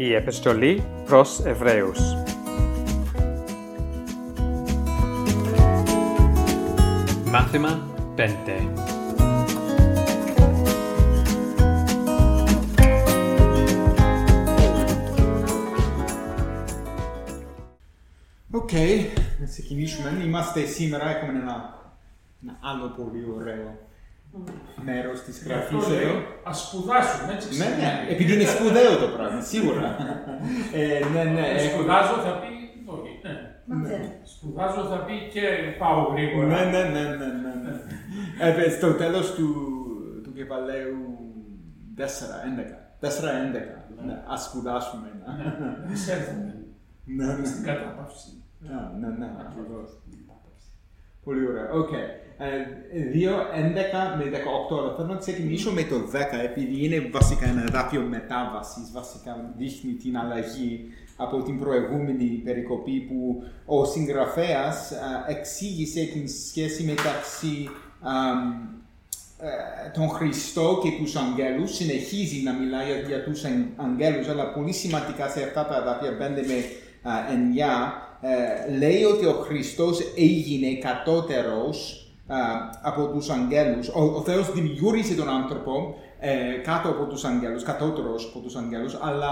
Η επιστολή προς Εβραίους. Μάθημα 5 Οκ, να ξεκινήσουμε. Είμαστε σήμερα, έχουμε ένα, ένα άλλο πολύ ωραίο μέρος της γραφής Αυτό λέει, εδώ. ας σπουδάσουμε, έτσι Ναι, ξεκινάει. ναι, επειδή είναι σπουδαίο το πράγμα, σίγουρα. ε, ναι, ναι, Ε, έχω- Σπουδάζω θα πει, όχι, ναι. ναι. Σπουδάζω θα πει και πάω γρήγορα. Ναι, ναι, ναι, ναι, ναι, ναι. Ε, ε, στο τέλος του, του κεφαλαίου 4-11. 4-11. Ναι, ας σπουδάσουμε. ναι. Ναι, Εισέλθουμε Ναι, ναι. στην κατάπαυση. Ναι, ναι, ναι, ακριβώς. Πολύ ωραία. Οκ. Ε, 2, 11 με 18. Αλλά θέλω να ξεκινήσω με το 10, επειδή είναι βασικά ένα εδάφιο μετάβασης. Βασικά δείχνει την αλλαγή από την προηγούμενη περικοπή που ο συγγραφέας εξήγησε την σχέση μεταξύ αμ, ε, τον Χριστό και τους αγγέλους, συνεχίζει να μιλάει για, για τους αγ- αγγέλους, αλλά πολύ σημαντικά σε αυτά τα εδάφια 5 με α, 9, ε, λέει ότι ο Χριστός έγινε κατώτερος α, από τους αγγέλους. Ο, ο Θεός δημιούργησε τον άνθρωπο ε, κάτω από τους αγγέλους, κατώτερος από τους αγγέλους, αλλά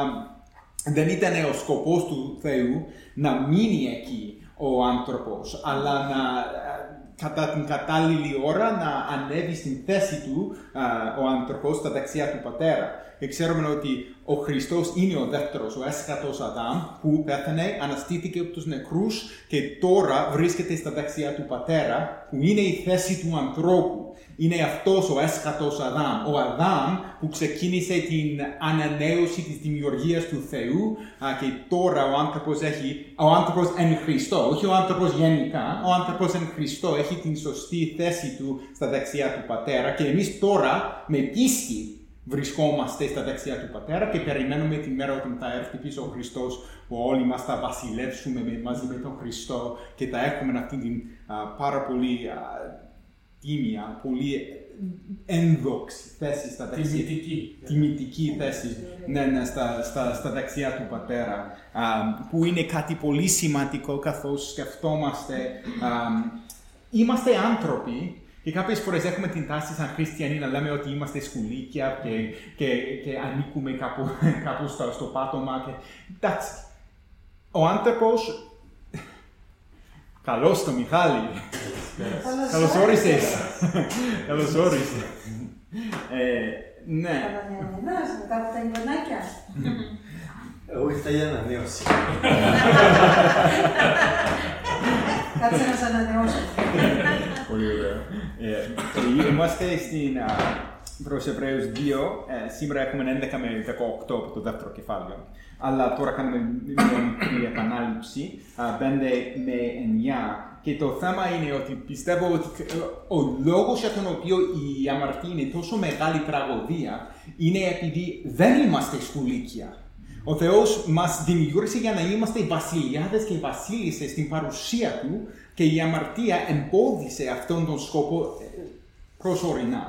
δεν ήταν ο σκοπός του Θεού να μείνει εκεί ο άνθρωπος, αλλά να ε, κατά την κατάλληλη ώρα να ανέβει στην θέση του α, ο άνθρωπος στα δεξιά του πατέρα. Και ξέρουμε ότι ο Χριστός είναι ο δεύτερος, ο έσκατος Αδάμ, που πέθανε, αναστήθηκε από τους νεκρούς και τώρα βρίσκεται στα δεξιά του πατέρα, που είναι η θέση του ανθρώπου. Είναι αυτός ο έσκατος Αδάμ. Ο Αδάμ που ξεκίνησε την ανανέωση της δημιουργίας του Θεού α, και τώρα ο άνθρωπος έχει, ο άνθρωπος εν Χριστώ, όχι ο άνθρωπος γενικά, ο άνθρωπος εν Χριστώ έχει την σωστή θέση του στα δεξιά του Πατέρα και εμείς τώρα με πίστη βρισκόμαστε στα δεξιά του Πατέρα και περιμένουμε τη μέρα όταν θα έρθει πίσω ο Χριστός που όλοι μας θα βασιλεύσουμε με- μαζί με τον Χριστό και θα έχουμε αυτή την α, πάρα πολύ α, τίμια, πολύ ένδοξη θέση στα δεξιά Τιμητική. τιμητική θέση ναι, ναι, στα, στα, στα δεξιά του πατέρα, α, που είναι κάτι πολύ σημαντικό καθώς σκεφτόμαστε. α, είμαστε άνθρωποι και κάποιες φορές έχουμε την τάση σαν χριστιανοί να λέμε ότι είμαστε σκουλίκια και, και, και ανήκουμε κάπου, κάπου στο, στο πάτωμα. Και... Εντάξει, ο άνθρωπος... Καλώς το Μιχάλη. Καλώς όρισες. Καλώς όρισες. Ε, ναι. Ανανεωμένος μετά από τα εγγονάκια. Εγώ ήρθα για ανανέωση. Κάτσε να σε ανανεώσω. Πολύ ωραίο. Ε, είμαστε στην α, προς Εβραίους 2. Ε, σήμερα έχουμε 11 με 18 από το δεύτερο κεφάλαιο. Αλλά τώρα κάνουμε μια μικρή επανάληψη, α, 5 με 9. Και το θέμα είναι ότι πιστεύω ότι ε, ο λόγος για τον οποίο η αμαρτία είναι τόσο μεγάλη τραγωδία είναι επειδή δεν είμαστε σκουλίκια. Ο Θεός μας δημιούργησε για να είμαστε βασιλιάδες και βασίλισσες στην παρουσία Του και η αμαρτία εμπόδισε αυτόν τον σκοπό ε, προσωρινά.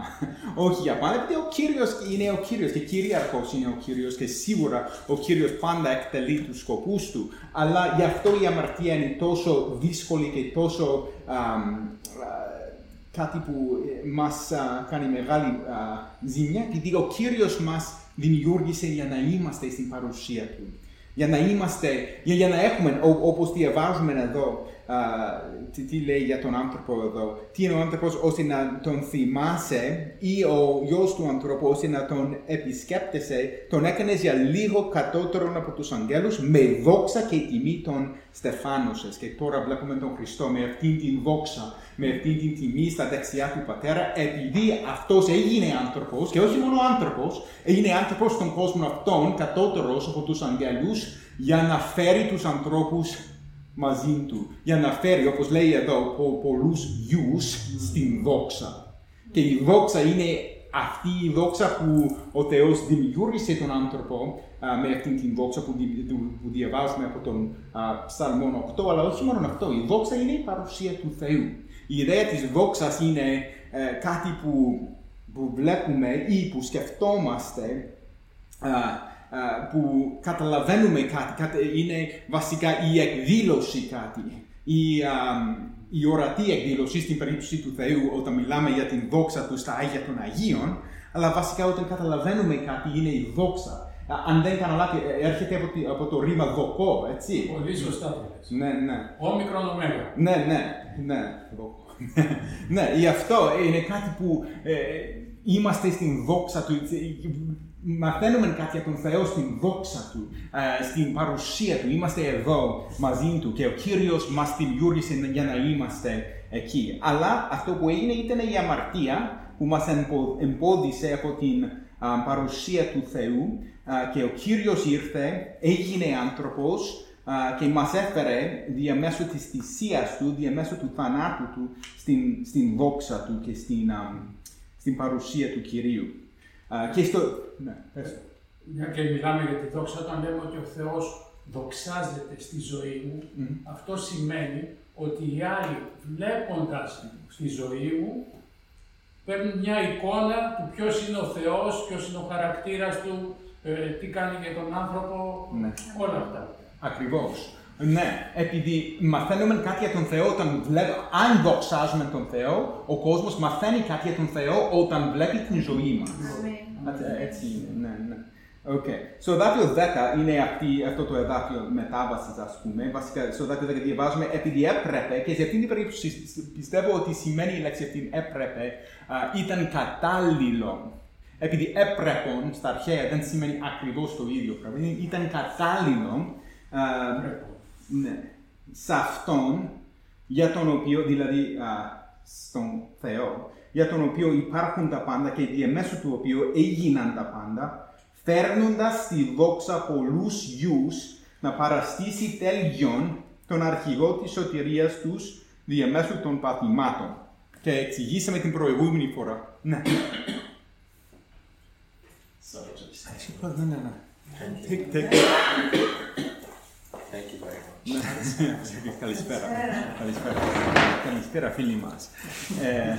Όχι για πάντα, επειδή ο Κύριος είναι ο Κύριος και κυρίαρχος είναι ο Κύριος και σίγουρα ο Κύριος πάντα εκτελεί τους σκοπούς Του. Αλλά γι' αυτό η αμαρτία είναι τόσο δύσκολη και τόσο αμ, α, κάτι που ε, μας α, κάνει μεγάλη α, ζημιά, επειδή ο Κύριος μας δημιούργησε για να είμαστε στην παρουσία Του. Για να είμαστε, για, για να έχουμε, ό, όπως διαβάζουμε εδώ, α, τι, τι λέει για τον άνθρωπο εδώ, τι είναι ο άνθρωπος ώστε να τον θυμάσαι ή ο γιος του ανθρώπου ώστε να τον επισκέπτεσαι, τον έκανες για λίγο κατώτερον από τους αγγέλους, με δόξα και τιμή τον στεφάνωσες. Και τώρα βλέπουμε τον Χριστό με αυτήν την δόξα, με αυτήν την τιμή στα δεξιά του Πατέρα, επειδή αυτός έγινε άνθρωπος, και όχι μόνο άνθρωπος, έγινε άνθρωπος στον κόσμο αυτόν, κατώτερος από τους αγγέλους, για να φέρει τους ανθρώπους μαζί του. Για να φέρει, όπως λέει εδώ, πο, πολλούς γιους στην δόξα. Και η δόξα είναι αυτή η δόξα που ο Θεός δημιούργησε τον άνθρωπο α, με αυτήν την δόξα που, δι- του- που διαβάζουμε από τον α, Ψαλμόν 8, αλλά όχι μόνο αυτό. Η δόξα είναι η παρουσία του Θεού. Η ιδέα της δόξας είναι ε, κάτι που, που βλέπουμε ή που σκεφτόμαστε α, α, που καταλαβαίνουμε κάτι, κάτι, είναι βασικά η εκδήλωση κάτι. Η, α, η ορατή εκδήλωση στην περίπτωση του Θεού όταν μιλάμε για την δόξα του στα Άγια των Αγίων, αλλά βασικά όταν καταλαβαίνουμε κάτι είναι η δόξα. Α, Αν δεν κάνω λάθη, ε, έρχεται από, τη- από το ρήμα δοκό, έτσι. Πολύ σωστά το λες. Ναι, ναι. Όμικρον ωμέγα. Ναι, ναι, ναι. Δοκό. ναι, γι' αυτό είναι κάτι που ε, είμαστε στην δόξα του. Μαθαίνουμε κάτι από τον Θεό στην δόξα του, ε, στην παρουσία του. Είμαστε εδώ μαζί του και ο Κύριος μας δημιούργησε για να είμαστε εκεί. Αλλά αυτό που έγινε ήταν η αμαρτία που μας εμπο- εμπόδισε από την α, παρουσία του Θεού α, και ο Κύριος ήρθε, έγινε άνθρωπος α, και μας έφερε διαμέσου της θυσίας του, διαμέσου του θανάτου του, στην, στην δόξα του και στην, α, στην παρουσία του Κυρίου. Α, και στο... Ναι, πες το. Μια και μιλάμε για τη δόξα, όταν λέμε ότι ο Θεός δοξάζεται στη ζωή μου, αυτό σημαίνει ότι οι άλλοι βλέποντας στη ζωή μου παίρνουν μια εικόνα του ποιος είναι ο Θεός, ποιος είναι ο χαρακτήρας του, ε, τι κάνει για τον άνθρωπο, Ναι. όλα αυτά. Ακριβώς. Ναι, επειδή μαθαίνουμε κάτι για τον Θεό όταν βλέπουμε, αν δοξάζουμε τον Θεό, ο κόσμος μαθαίνει κάτι για τον Θεό όταν βλέπει την ζωή μας. Α, Έτσι είναι, ναι, ναι. Okay. Στο δάκτυλο 10 είναι αυτή, αυτό το εδάφιο μετάβασης, ας πούμε. Βασικά, στο δάκτυλο 10 διαβάζουμε επειδή έπρεπε, και σε αυτήν την περίπτωση πιστεύω ότι σημαίνει η λέξη αυτή έπρεπε, α, ήταν κατάλληλο. Επειδή έπρεπον στα αρχαία δεν σημαίνει ακριβώς το ίδιο πράγμα. Ήταν κατάλληλο α, ναι, σε αυτόν για τον οποίο, δηλαδή α, στον Θεό, για τον οποίο υπάρχουν τα πάντα και διαμέσου του οποίου έγιναν τα πάντα, φέρνοντας στη δόξα πολλούς γιους να παραστήσει τέλειον τον αρχηγό της σωτηρίας τους διαμέσου των παθημάτων. Και εξηγήσαμε την προηγούμενη φορά. Ναι. Sorry. Ναι, ναι, ναι. Take, take. Thank you very much. Καλησπέρα. Καλησπέρα. Καλησπέρα φίλοι μας. Ε,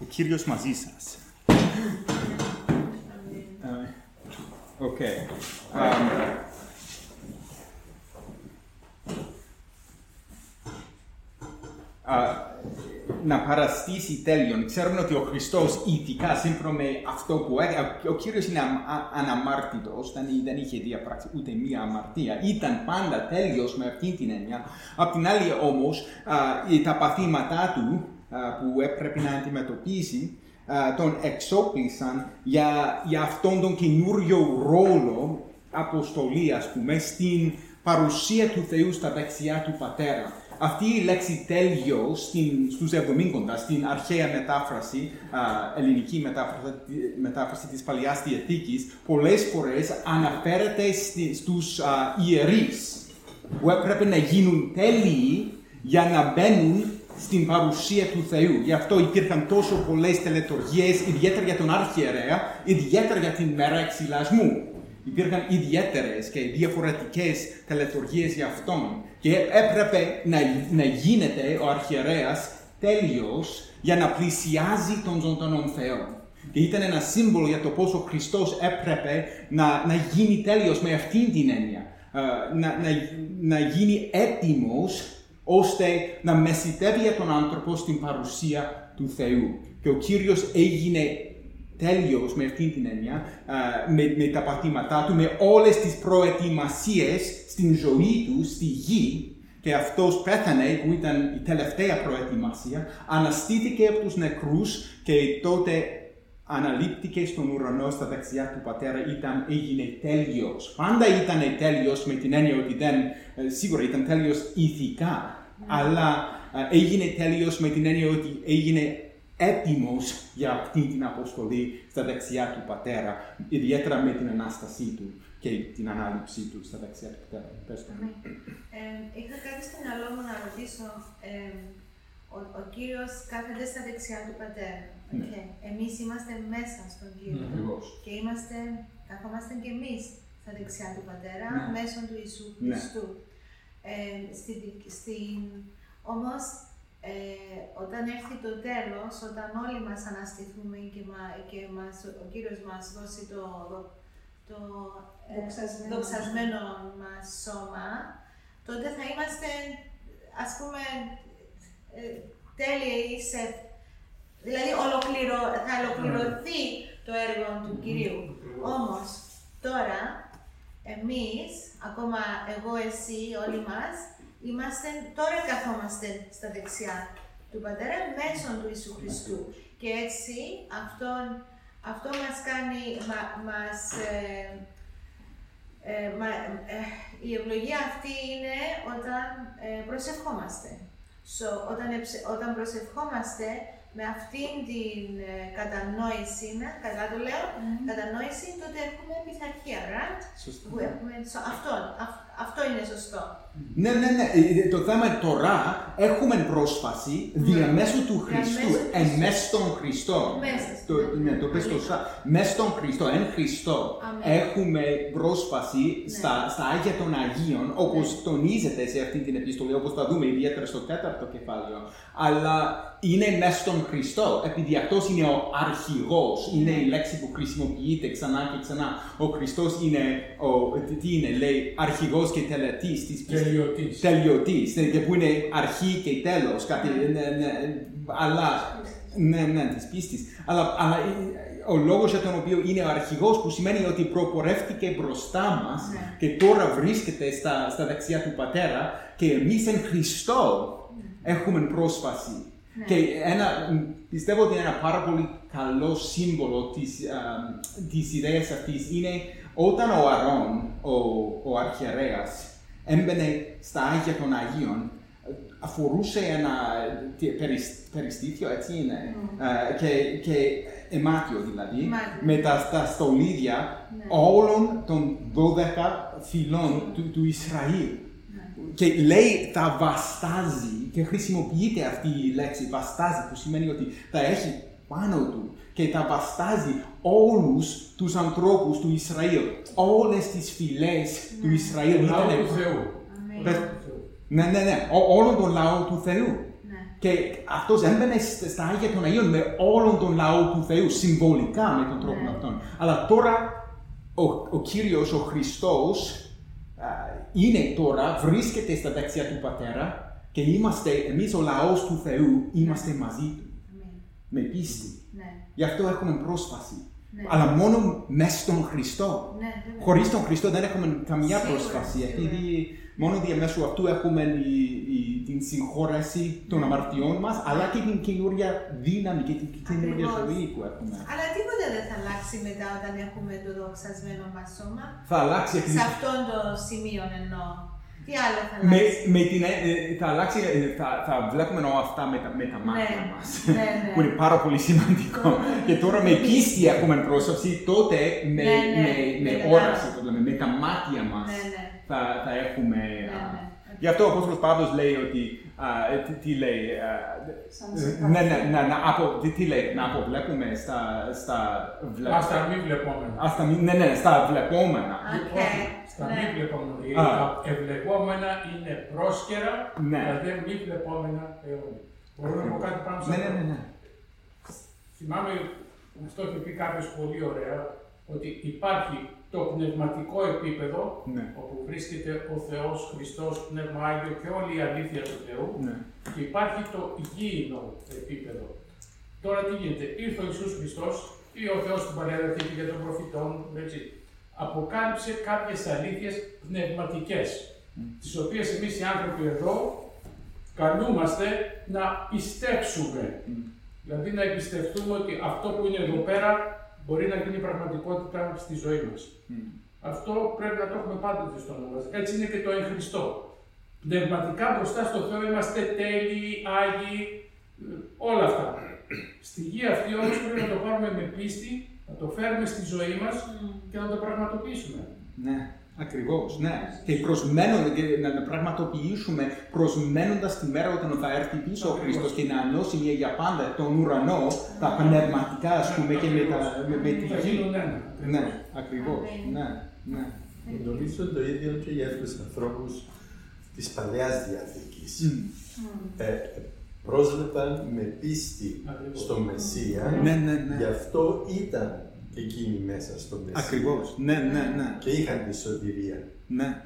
Ο Κύριος μαζί σας. Ε, Οκ. Αμ, α, να παραστήσει τέλειον. Ξέρουμε ότι ο Χριστός ηθικά, σύμφωνα με αυτό που έκανε, ο Κύριος είναι αμα- α- αναμάρτητος, δεν, δεν είχε διαπράξει ούτε μία αμαρτία. Ήταν πάντα τέλειος με αυτή την έννοια. Απ' την άλλη όμως, α, οι- τα παθήματά του α, που έπρεπε να αντιμετωπίσει, α, τον εξόπλισαν για, για αυτόν τον καινούριο ρόλο αποστολής, ας πούμε, στην παρουσία του Θεού στα δεξιά του Πατέρα. Αυτή η λέξη τέλειος στην, στους Εβδομήγκοντα, στην αρχαία μετάφραση, α, ελληνική μετάφραση, μετάφραση της Παλαιάς Διαθήκης, πολλές φορές αναφέρεται στη, στους α, ιερείς, που έπρεπε να γίνουν τέλειοι για να μπαίνουν στην παρουσία του Θεού. Γι' αυτό υπήρχαν τόσο πολλές τελετουργίες, ιδιαίτερα για τον Αρχιερέα, ιδιαίτερα για την μέρα εξυλασμού. Υπήρχαν ιδιαίτερες και διαφορετικές τελετουργίες για αυτόν. Και έπρεπε να, να γίνεται ο αρχιερέας τέλειος για να πλησιάζει τον ζωντανό Θεό. Και ήταν ένα σύμβολο για το πόσο ο Χριστός έπρεπε να, να γίνει τέλειος με αυτήν την έννοια. Ε, να, να, να γίνει έτοιμος ώστε να μεσητεύει για τον άνθρωπο στην παρουσία του Θεού. Και ο Κύριος έγινε τέλειος με αυτήν την έννοια, α, με, με τα παθήματά του, με όλες τις προετοιμασίες στην ζωή του, στη γη, και αυτός πέθανε, που ήταν η τελευταία προετοιμασία, αναστήθηκε από τους νεκρούς και τότε αναλήπτηκε στον ουρανό στα δεξιά του Πατέρα, ήταν, έγινε τέλειος. Πάντα ήταν τέλειος με την έννοια ότι δεν, ε, σίγουρα ήταν τέλειος ηθικά, αλλά ε, έγινε τέλειος με την έννοια ότι έγινε έτοιμος για αυτή την αποστολή στα δεξιά του Πατέρα, ιδιαίτερα με την Ανάστασή του και την ανάληψή του στα δεξιά του Πατέρα. Πες το. Ε, είχα κάτι στο μυαλό μου να ρωτήσω. Ε, ο, ο Κύριος κάθεται στα δεξιά του Πατέρα. Ναι. Okay. Εμείς είμαστε μέσα στον Κύριο. Ακριβώς. Και είμαστε, καθόμαστε και εμείς στα στα δεξιά του Πατέρα, Ναι. μέσω του Ιησού Ναι. Χριστού. Ε, στη, δι- στην, όμως, ε, όταν έρθει το τέλος, όταν όλοι μας αναστηθούμε και, μα, και μας, ο Κύριος μας δώσει το, το ε, Δοξασμένο. δοξασμένο μας σώμα, τότε θα είμαστε, ας πούμε, ε, τέλειοι σε... Δηλαδή, ολοκληρω, θα ολοκληρωθεί το έργο του Κυρίου. Όμως, τώρα, εμείς, ακόμα εγώ, εσύ, όλοι μας, είμαστε, τώρα καθόμαστε στα δεξιά του Πατέρα μέσω του Ιησού Χριστού. Και έτσι, αυτόν, αυτό μας κάνει, μα, μας, ε, ε, μα, ε, η ευλογία αυτή είναι όταν ε, προσευχόμαστε. So, όταν, εψε- όταν προσευχόμαστε με αυτήν την ε, κατανόηση, να, καλά το λέω, κατανόηση, τότε έχουμε πειθαρχία, right? Σωστά. Που έχουμε, so, αυτό, αυ- αυτό είναι σωστό. Ναι, ναι, ναι. Ε, Το θέμα είναι τώρα έχουμε πρόσβαση διαμέσου του Χριστού, Διαμέσου του εν Χριστού. μέσω στον Χριστό. Μέσα. Το, ναι, το πες σωστά. Μέσα στον Χριστό, εν Χριστό, Αμήν. έχουμε πρόσβαση Ναι. στα, στα Άγια των Αγίων, όπως τονίζεται σε αυτή την επιστολή, όπως θα δούμε ιδιαίτερα στο τέταρτο κεφάλαιο. Αλλά είναι μέσα στον Χριστό, επειδή αυτός είναι ο αρχηγός, είναι η λέξη που χρησιμοποιείται ξανά και ξανά. Ο Χριστός είναι, ο, τι- τι είναι, λέει, αρχηγός και τελετής της πίστης Τελειωτής. τελειωτής, ναι, και που είναι αρχή και τέλος, κάτι, ναι, ναι, αλλά, ναι, ναι, της πίστης. Αλλά, αλλά ε, ο λόγος για τον οποίο είναι ο αρχηγός, που σημαίνει ότι προπορεύτηκε μπροστά μας Ναι. και τώρα βρίσκεται στα, στα δεξιά του Πατέρα και εμείς εν Χριστώ έχουμε πρόσβαση. Ναι. Και ένα, μ, πιστεύω ότι είναι ένα πάρα πολύ καλό σύμβολο της, α, της ιδέας αυτής είναι όταν ο Αρών, ο, ο αρχιερέας, έμπαινε στα Άγια των Αγίων, αφορούσε ένα τι, περισ- περιστήθιο, έτσι είναι, ε, και, και αιμάτιο δηλαδή, Αιμάτιο. με τα, τα στολίδια Ναι. όλων των 12 φυλών του, του Ισραήλ. Ναι. Και λέει θα βαστάζει και χρησιμοποιείται αυτή η λέξη βαστάζει που σημαίνει ότι θα έχει πάνω του και θα βαστάζει όλους τους ανθρώπους του Ισραήλ. Όλες τις φυλές του Ισραήλ. Λαό ήτανε- του Θεού. Αμήν. Πες- Λαό του Θεού. Ναι, ναι, ναι. Ό- όλον τον λαό του Θεού. Ναι. Και αυτός έμπαινε σ- στα Άγια των Αγίων με όλον τον λαό του Θεού, συμβολικά με τον τρόπο Ναι. αυτόν. Αλλά τώρα ο, ο Κύριος, ο Χριστός, α, είναι τώρα, βρίσκεται στα δεξιά του Πατέρα και είμαστε, εμείς ο λαός του Θεού, είμαστε μαζί του, Αμήν. με πίστη. Ναι. Γι' αυτό έχουμε πρόσβαση. Ναι. Αλλά μόνο μέσα στον Χριστό. Ναι, βέβαια. Χωρίς τον Χριστό δεν έχουμε καμιά Σίγουρα, πρόσβαση, σίγουρα. επειδή μόνο διαμέσου αυτού έχουμε η, η- την συγχώρεση των αμαρτιών μας, αλλά και την καινούρια δύναμη και την καινούρια Ακριβώς. ζωή που έχουμε. Αλλά τίποτα δεν θα αλλάξει μετά όταν έχουμε το δοξασμένο μας σώμα. Θα αλλάξει Σε ακριβώς. αυτόν το σημείο εννοώ. Τι άλλο θα Με, αλλάξει; με την, ε, ε, θα αλλάξει, ε, θα, θα βλέπουμε όλα αυτά με τα, με τα μάτια Ναι, μας. ναι, ναι. που είναι πάρα πολύ σημαντικό. και τώρα με πίστη έχουμε πρόσβαση, τότε με, Ναι, ναι, με, με με τα- όραση, το λέμε, με τα μάτια μας Ναι, ναι. θα, θα έχουμε... Ναι, α, ναι. Γι' αυτό ο Απόστολος Παύλος λέει ότι, α, τι, τι λέει, α, Σαν ε, σε ναι, ναι, κάθε- ναι, να απο, τι, τι λέει, να αποβλέπουμε στα, στα βλέ- Ας τα μη βλεπόμενα. Ας τα μη- ναι, ναι, στα βλεπόμενα. Οκ, Όχι, Στα μη ναι. βλεπόμενα. Γιατί Α. τα βλεπόμενα είναι πρόσκαιρα, Ναι. δηλαδή μη βλεπόμενα αιώνια. Μπορώ να πω κάτι πάνω σε Ναι, αυτό; ναι, ναι, ναι. Θυμάμαι, αυτό έχει πει κάποιος πολύ ωραία, ότι υπάρχει το πνευματικό επίπεδο, Ναι. όπου βρίσκεται ο Θεός, Χριστός, Πνεύμα Άγιο και όλη η αλήθεια του Θεού, Ναι. και υπάρχει το γήινο επίπεδο. Τώρα τι γίνεται, ήρθε ο Ιησούς Χριστός ή ο Θεός του Παλαίου Διαθήκη για των προφητών, έτσι, αποκάλυψε κάποιες αλήθειες πνευματικές, τις οποίες εμείς οι άνθρωποι εδώ καλούμαστε να πιστέψουμε. Δηλαδή να εμπιστευτούμε ότι αυτό που είναι εδώ πέρα μπορεί να γίνει πραγματικότητα στη ζωή μας. Αυτό πρέπει να το έχουμε πάντοτε στο νου μας. Έτσι είναι και το εν Χριστώ. Πνευματικά μπροστά στο Θεό είμαστε τέλειοι, Άγιοι, ε, όλα αυτά. Στη γη αυτή όμως πρέπει να το πάρουμε με πίστη, να το φέρουμε στη ζωή μας και να το πραγματοποιήσουμε. Ναι, ακριβώς, ναι. Και προσμένοντα, και να το πραγματοποιήσουμε προσμένοντας τη μέρα όταν θα έρθει πίσω ο Χριστός και να ανώσει μια για πάντα τον ουρανό, τα πνευματικά, ας πούμε, και με, τα, με, με τη Θα γη. γίνουν ένα. Ναι, ακριβώς, Αμήν. ναι, ναι. Νομίζω το ίδιο και για τους ανθρώπους της Παλαιάς Διαθήκης. Ε, πρόσβλεπαν με πίστη Ακριβώς. στο Μεσσία, Ναι, ναι, ναι. γι' αυτό ήταν εκείνοι μέσα στο Μεσσία. Ακριβώς. Ναι, ναι, ναι. Και είχαν τη σωτηρία. Ναι.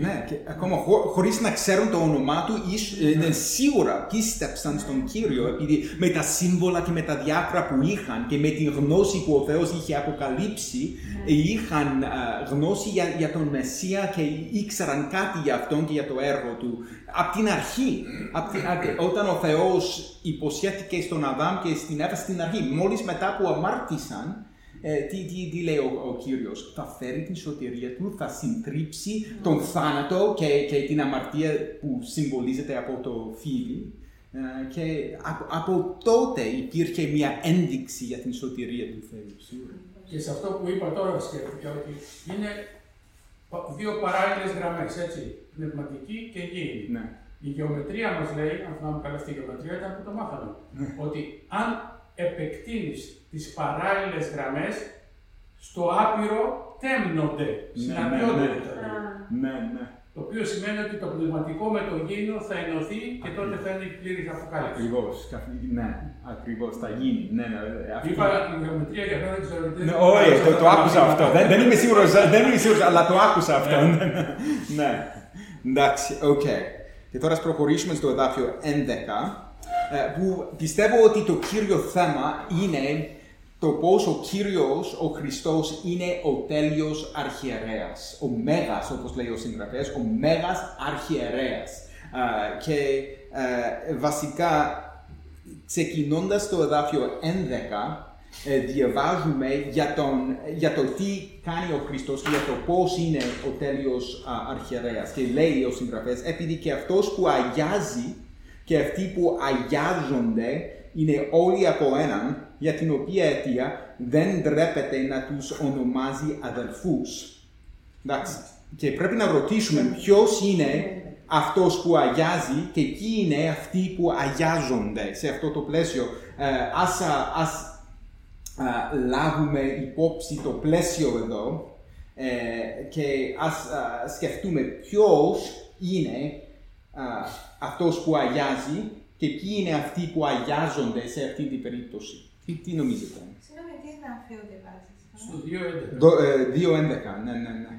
Ναι, και ακόμα χω, χωρίς να ξέρουν το όνομά του, ίσ- ε, ναι, σίγουρα πίστεψαν στον Κύριο, επειδή με τα σύμβολα και με τα διάφορα που είχαν και με την γνώση που ο Θεός είχε αποκαλύψει, ε, είχαν α, γνώση για, για τον Μεσσία και ήξεραν κάτι για αυτόν και για το έργο του. Από την αρχή, απ' την- α- όταν ο Θεός υποσχέθηκε στον Αδάμ και στην Εύα στην αρχή, μόλις μετά που αμάρτησαν, ε, τι, τι, τι λέει ο, ο Κύριος, θα φέρει την σωτηρία του, θα συντρίψει τον θάνατο και, και την αμαρτία που συμβολίζεται από το φύλλο. Ε, και από, από τότε υπήρχε μια ένδειξη για την σωτηρία του Θεού. σίγουρα. Και σε αυτό που είπα τώρα σκέφτηκα ότι είναι πα- δύο παράλληλες γραμμές, έτσι, πνευματική και γήινη. Ναι. Η γεωμετρία μας λέει, αν θυμάμαι καλά στη γεωμετρία, ήταν που το μάθαμε, ότι αν επεκτείνεις τις παράλληλες γραμμές, στο άπειρο τέμνονται, συναντιόνται. ναι. δηλαδή. Ναι, ναι. Το οποίο σημαίνει ότι το πνευματικό με το γήινο θα ενωθεί και τότε θα είναι η πλήρης αποκάλυψη. Ακριβώς, καθ- ναι, ακριβώς, θα γίνει. Ναι, ναι, αυτό- Είπα η γεωμετρία για μένα δεν ξέρω τι. Ναι, όχι, το, το άκουσα αυτό. Δεν, δεν είμαι σίγουρος, δεν είμαι σίγουρος, αλλά το άκουσα αυτό. Ναι, ναι. Εντάξει, οκ. Και τώρα ας προχωρήσουμε στο εδάφιο 11, ε, που πιστεύω ότι το κύριο θέμα είναι το πώς ο Κύριος, ο Χριστός, είναι ο τέλειος αρχιερέας. Ο Μέγας, όπως λέει ο συγγραφέας, ο Μέγας αρχιερέας. Ε, και ε, βασικά ξεκινώντας το εδάφιο 11, ε, διαβάζουμε για, τον, για το τι κάνει ο Χριστός και για το πώς είναι ο τέλειος α, αρχιερέας. Και λέει ο συγγραφέας, επειδή και αυτός που αγιάζει και αυτοί που αγιάζονται είναι όλοι από έναν, για την οποία αιτία δεν ντρέπεται να τους ονομάζει αδελφούς. Εντάξει. Και πρέπει να ρωτήσουμε ποιος είναι αυτός που αγιάζει και ποιοι είναι αυτοί που αγιάζονται σε αυτό το πλαίσιο. Ε, ας, ας, ας α, λάβουμε υπόψη το πλαίσιο εδώ ε, και ας α, σκεφτούμε ποιος είναι α, αυτός που αγιάζει και ποιοι είναι αυτοί που αγιάζονται σε αυτή την περίπτωση. Τι, τι νομίζετε. Συγγνώμη, τι εδάφιο διαβάζεις. ε? Στο 2.11. Δο- ε, 2.11, ναι, ναι, ναι.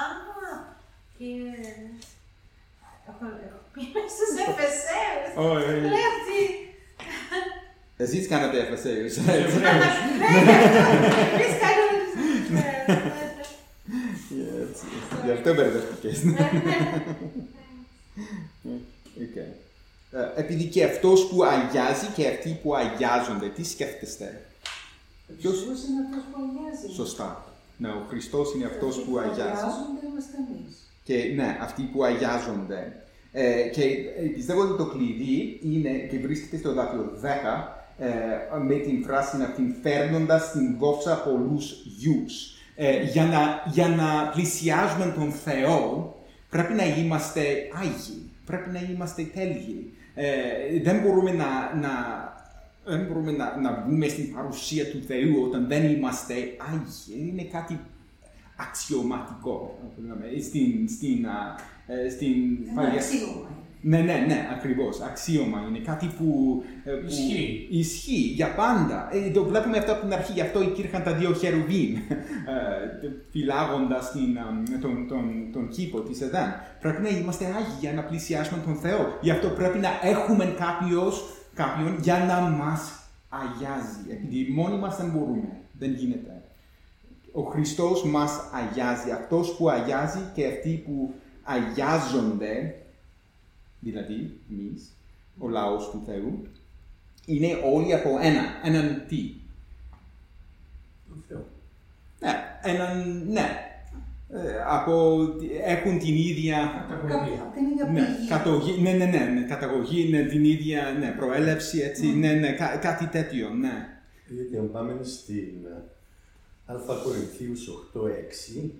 Α, κύριε. Έχω Είμαι στους Εφεσαίους. Όχι, όχι. Λέει αυτή. Εσείς κάνατε Εφεσαίους. Ναι, εμείς κάνουμε τους Εφεσαίους. Yes, Γι' αυτό μπερδεύτηκες. Οκ. Ε, Επειδή και αυτός που αγιάζει και αυτοί που αγιάζονται, τι σκέφτεστε; Ποιος- Ποιος είναι αυτός που αγιάζει. Σωστά. Ναι, ο Χριστός είναι αυτός Αυτοί που αγιάζει. αγιάζονται είμαστε εμείς. Και ναι, αυτοί που αγιάζονται. Ε, και ε, πιστεύω ότι το κλειδί είναι και βρίσκεται στο δάφιο 10 ε, με την φράση αυτή φέρνοντας την δόξα πολλούς γιους. Ε, για, να, για να πλησιάζουμε τον Θεό πρέπει να είμαστε άγιοι, πρέπει να είμαστε τέλειοι. Ε, δεν μπορούμε να, να, δεν μπορούμε να, να μπούμε στην παρουσία του Θεού όταν δεν είμαστε άγιοι. Είναι κάτι αξιωματικό. να το λέμε, Στην, στην, α, ε, στην Ένα παλιά- αξίωμα. Ναι, ναι, ναι, ακριβώς. Αξίωμα είναι κάτι που, ε, που Ισχύει. ισχύει για πάντα. Ε, το βλέπουμε αυτό από την αρχή, γι' αυτό υπήρχαν τα δύο χερουβίμ, ε, φυλάγοντας την, α, τον, τον, τον κήπο της Εδάν. Πρέπει να είμαστε άγιοι για να πλησιάσουμε τον Θεό. Γι' αυτό πρέπει να έχουμε κάποιος, κάποιον για να μας αγιάζει. Επειδή μόνοι μας δεν μπορούμε, δεν γίνεται. Ο Χριστός μας αγιάζει, αυτός που αγιάζει και αυτοί που αγιάζονται, δηλαδή εμείς, ο λαός του Θεού, είναι όλοι από ένα, έναν τι; Ναι, έναν, ναι. Ε, από, έχουν την ίδια Καταγωγή. Από την ίδια ναι, πηγή. κατογή, ναι, ναι, ναι, ναι, καταγωγή, ναι, την ίδια ναι, προέλευση, έτσι, ναι, ναι, κά- κάτι τέτοιο, ναι. Γιατί αν πάμε στην ε, Α Κορινθίους 8.6,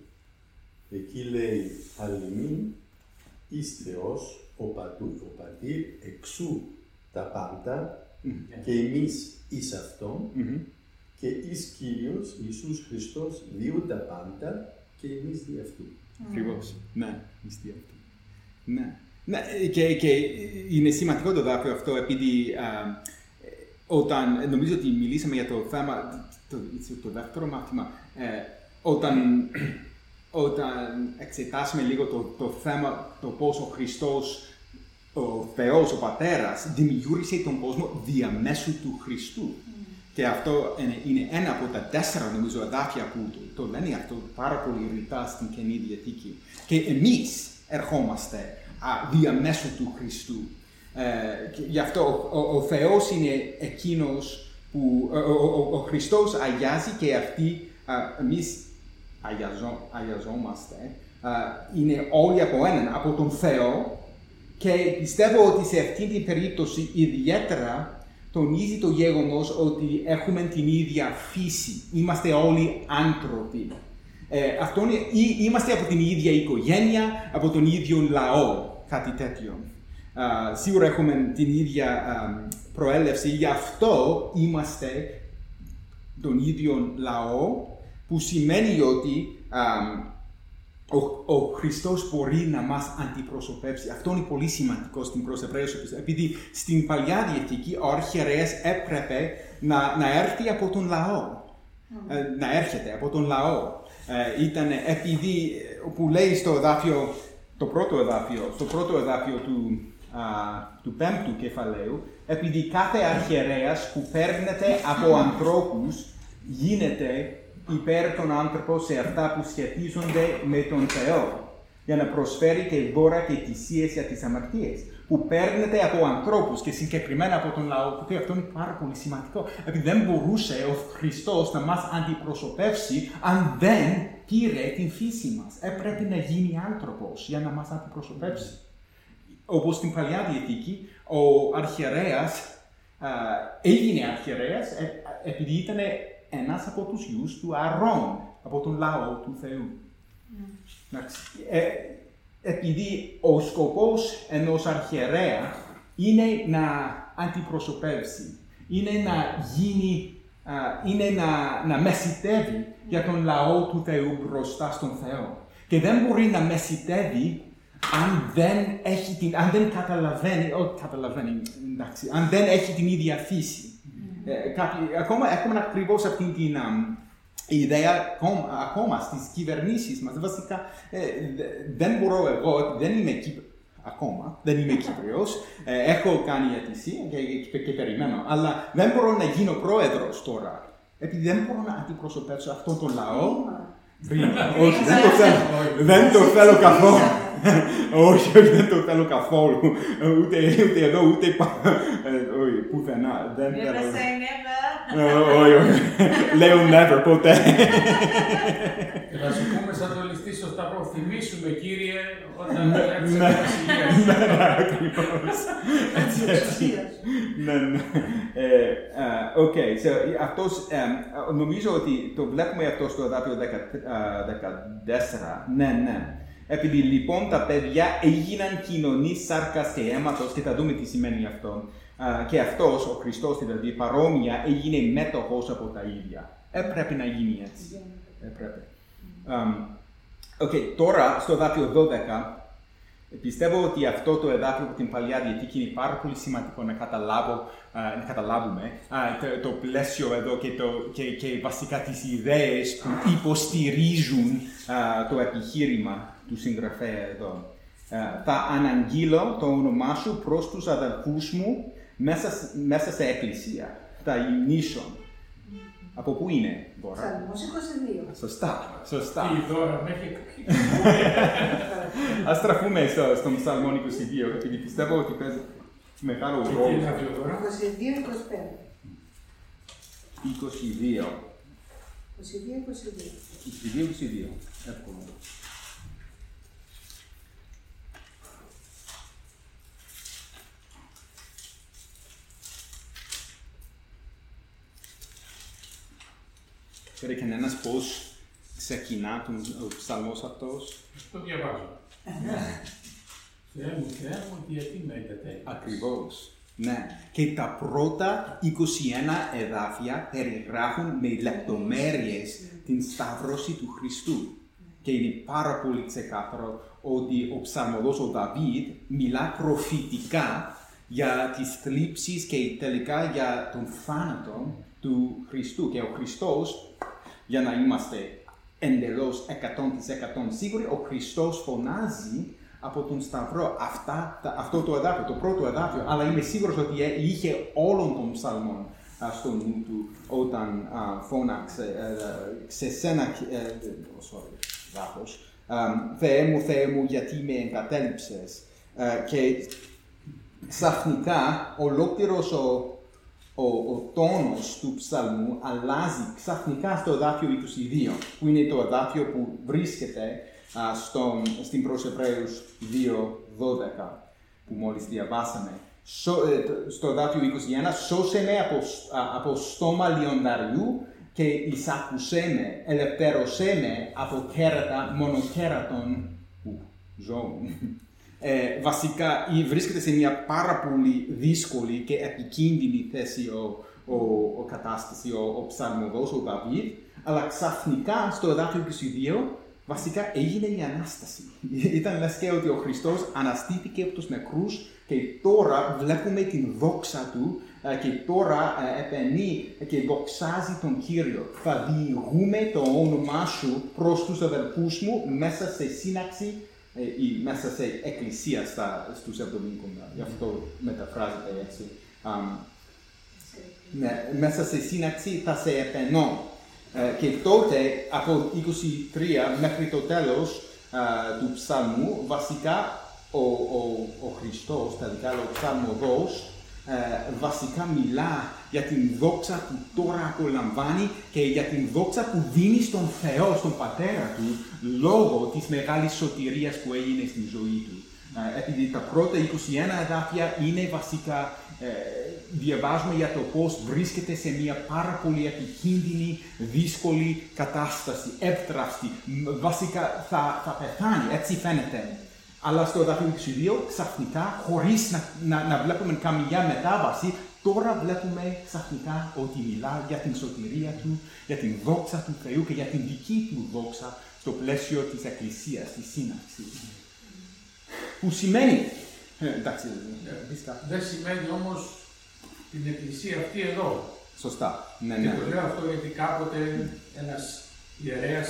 εκεί λέει «Αλλημήν εις Θεός, ο, πατού, ο πατήρ εξού τα πάντα και εμείς εις Αυτόν, Μμμ. και εις Κύριος Ιησούς Χριστός διούν τα πάντα και εμείς δι' αυτού. Ακριβώς. Ναι, μισθή αυτό. Ναι. ναι και, και είναι σημαντικό το δάφιο αυτό επειδή α, ε, όταν νομίζω ότι μιλήσαμε για το θέμα, το, το δεύτερο μάθημα, ε, όταν, όταν εξετάσουμε λίγο το, το θέμα το πώς ο Χριστός, ο Θεός, ο Πατέρας, δημιούργησε τον κόσμο διαμέσου του Χριστού. Και αυτό είναι, είναι ένα από τα τέσσερα νομίζω εδάφια που το, το λένε αυτό πάρα πολύ ρητά στην Καινή Διαθήκη. Και εμείς ερχόμαστε α, διαμέσου του Χριστού. Ε, και γι' αυτό ο, ο, ο Θεός είναι εκείνος που ο, ο, ο, Χριστός αγιάζει και αυτοί α, εμείς αγιαζό, αγιαζόμαστε. Α, είναι όλοι από έναν, από τον Θεό και πιστεύω ότι σε αυτή την περίπτωση ιδιαίτερα τονίζει το γεγονός ότι έχουμε την ίδια φύση. Είμαστε όλοι άνθρωποι. Ε, αυτό είναι, ή, είμαστε από την ίδια οικογένεια, από τον ίδιο λαό, κάτι τέτοιο. Uh, σίγουρα έχουμε την ίδια uh, προέλευση, γι' αυτό είμαστε τον ίδιο λαό, που σημαίνει ότι uh, ο, ο Χριστός μπορεί να μας αντιπροσωπεύσει. Αυτό είναι πολύ σημαντικό στην προσεπρέσωση. Επειδή στην Παλιά Διεθνική ο αρχιερέας έπρεπε να, να έρθει από τον λαό. Ε, να έρχεται από τον λαό. Ε, ήταν επειδή, που λέει στο εδάφιο, το πρώτο εδάφιο, στο πρώτο εδάφιο του, α, του πέμπτου κεφαλαίου, επειδή κάθε αρχιερέας που παίρνεται από ανθρώπους γίνεται υπέρ των άνθρωπων σε αυτά που σχετίζονται με τον Θεό, για να προσφέρει και δώρα και θυσίες για τις αμαρτίες, που παίρνετε από ανθρώπους και συγκεκριμένα από τον λαό, που αυτό είναι πάρα πολύ σημαντικό, επειδή δεν μπορούσε ο Χριστός να μας αντιπροσωπεύσει αν δεν πήρε την φύση μας. Έπρεπε να γίνει άνθρωπος για να μας αντιπροσωπεύσει. Όπως στην Παλιά Διαθήκη, ο αρχιερέας έγινε αρχιερέας ε, επειδή ήταν ένας από τους γιους του Αρών, από τον λαό του Θεού. Ε, επειδή ο σκοπός ενός αρχιερέα είναι να αντιπροσωπεύσει, είναι να γίνει, είναι να, να μεσητεύει για τον λαό του Θεού μπροστά στον Θεό. Και δεν μπορεί να μεσητεύει αν δεν, έχει την, αν δεν καταλαβαίνει, όχι καταλαβαίνει, εντάξει, αν δεν έχει την ίδια φύση. Ε, κάποιοι, ακόμα έχουμε ακριβώς αυτή την ιδέα ακόμα, ακόμα στις κυβερνήσεις μας. Βασικά ε, δεν μπορώ εγώ, δεν είμαι Κύπριος, ακόμα, δεν είμαι Κύπριος, ε, έχω κάνει αίτηση και, και, και, περιμένω, αλλά δεν μπορώ να γίνω πρόεδρος τώρα, επειδή δεν μπορώ να αντιπροσωπεύσω αυτόν τον λαό. Όχι, δεν το θέλω. Δεν το θέλω καθόλου. Όχι, όχι, δεν το θέλω καθόλου. Ούτε, ούτε εδώ, ούτε Όχι, πουθενά. Δεν θέλω. Never say never. Όχι, όχι. Λέω never, ποτέ. Και θα σου πούμε σαν το ληστή σωστά θυμήσου με, κύριε, όταν έρθεις ναι, ναι, ναι, ακριβώς. Έτσι, έτσι. Ναι, ναι. Οκ, αυτός, νομίζω ότι το βλέπουμε αυτό στο εδάφιο 14. Ναι, ναι. Επειδή λοιπόν τα παιδιά έγιναν κοινωνοί σάρκας και αίματος, και θα δούμε τι σημαίνει αυτό, και αυτός, ο Χριστός δηλαδή, παρόμοια, έγινε μέτοχος από τα ίδια. Έπρεπε να γίνει έτσι. Έπρεπε. Οκ, τώρα στο εδάφιο 12, πιστεύω ότι αυτό το εδάφιο από την Παλιά Διαθήκη είναι πάρα πολύ σημαντικό να, καταλάβω, να καταλάβουμε το, το πλαίσιο εδώ και, το, και, και βασικά τις ιδέες που υποστηρίζουν το επιχείρημα του συγγραφέα εδώ. Ε, θα αναγγείλω το όνομά σου προς τους αδελφούς μου μέσα, μέσα σε εκκλησία. Θα υμνήσω. Από πού είναι, Δώρα; Ψαλμός 22. Σωστά, σωστά. Η Δώρα, μέχρι Ας στραφούμε στο, στον Ψαλμό 22, γιατί πιστεύω ότι παίζει μεγάλο ρόλο. Τι είναι αυτό τώρα; 22-25. 22. 22-22. 22-22. Εύκολο. Ξέρει κανένας πώς ξεκινά τον ο ψαλμός αυτός. Το διαβάζω. Θεέ μου, Θεέ μου, γιατί με είδατε. Ακριβώς. Ναι. Και τα πρώτα 21 εδάφια περιγράφουν με λεπτομέρειες την σταύρωση του Χριστού. Και είναι πάρα πολύ ξεκάθαρο ότι ο ψαλμοδός ο Δαβίδ μιλά προφητικά για τις θλίψεις και τελικά για τον θάνατο του Χριστού. Και ο Χριστός, για να είμαστε εντελώς 100% σίγουροι, ο Χριστός φωνάζει από τον Σταυρό αυτά, τα- αυτό το εδάφιο, το πρώτο εδάφιο, αλλά είμαι σίγουρος ότι ε- είχε όλων των ψαλμών α, στο νου του όταν α, φώναξε ε, σε σένα, ε, ε, sorry, λάθος, Α, Θεέ μου, Θεέ μου, γιατί με εγκατέλειψες. Ε, και ξαφνικά ολόκληρος ο, ο, ο τόνος του ψαλμού αλλάζει ξαφνικά στο εδάφιο 22, που είναι το εδάφιο που βρίσκεται α, στον, στην προς Εβραίους 2.12, που μόλις διαβάσαμε. Σο- ε, το- στο εδάφιο 21, «Σώσε με από, σ- α, από στόμα λιονταριού και εισάκουσέ με, ελευθέρωσέ με από κέρατα μονοκέρατων που, ζώων». Ε, βασικά ή βρίσκεται σε μια πάρα πολύ δύσκολη και επικίνδυνη θέση ο, ο, ο κατάσταση, ο, ο ψαλμοδός, ο Δαβίδ, αλλά ξαφνικά στο εδάφιο 22 βασικά έγινε η Ανάσταση. Ήταν λες και ότι ο Χριστός αναστήθηκε από τους νεκρούς και τώρα βλέπουμε την δόξα Του ε, και τώρα ε, επενεί και δοξάζει τον Κύριο. Θα διηγούμε το όνομά Σου προς τους αδελφούς μου μέσα σε σύναξη ε, ή μέσα σε εκκλησία στα, στους Εβδομήκοντα. Γι' αυτό μεταφράζεται έτσι. Αμ, ναι, μέσα σε σύναξη θα σε επενώ. Ε, και τότε από 23 μέχρι το τέλος α, του ψαλμού βασικά ο, ο, ο Χριστός, τελικά ο ψαλμοδός, ε, βασικά μιλά για την δόξα που τώρα απολαμβάνει και για την δόξα που δίνει στον Θεό, στον Πατέρα του, λόγω της μεγάλης σωτηρίας που έγινε στην ζωή του. Ε, επειδή τα πρώτα 21 εδάφια είναι βασικά, ε, διαβάζουμε για το πώς βρίσκεται σε μια πάρα πολύ επικίνδυνη, δύσκολη κατάσταση, εύτραυστη. Μ, Βασικά θα, θα πεθάνει, έτσι φαίνεται. Αλλά στο εδάφιο 22, ξαφνικά, χωρίς να, να, να βλέπουμε καμιά μετάβαση, τώρα βλέπουμε ξαφνικά ότι μιλά για την σωτηρία του, για την δόξα του Θεού και για την δική του δόξα στο πλαίσιο της Εκκλησίας, της σύναξης. Που σημαίνει, ε, εντάξει, ε, πεις κάτι. Δεν σημαίνει όμως την εκκλησία αυτή εδώ. Σωστά, ναι, Και ναι. το λέω αυτό γιατί κάποτε ένας ιερέας,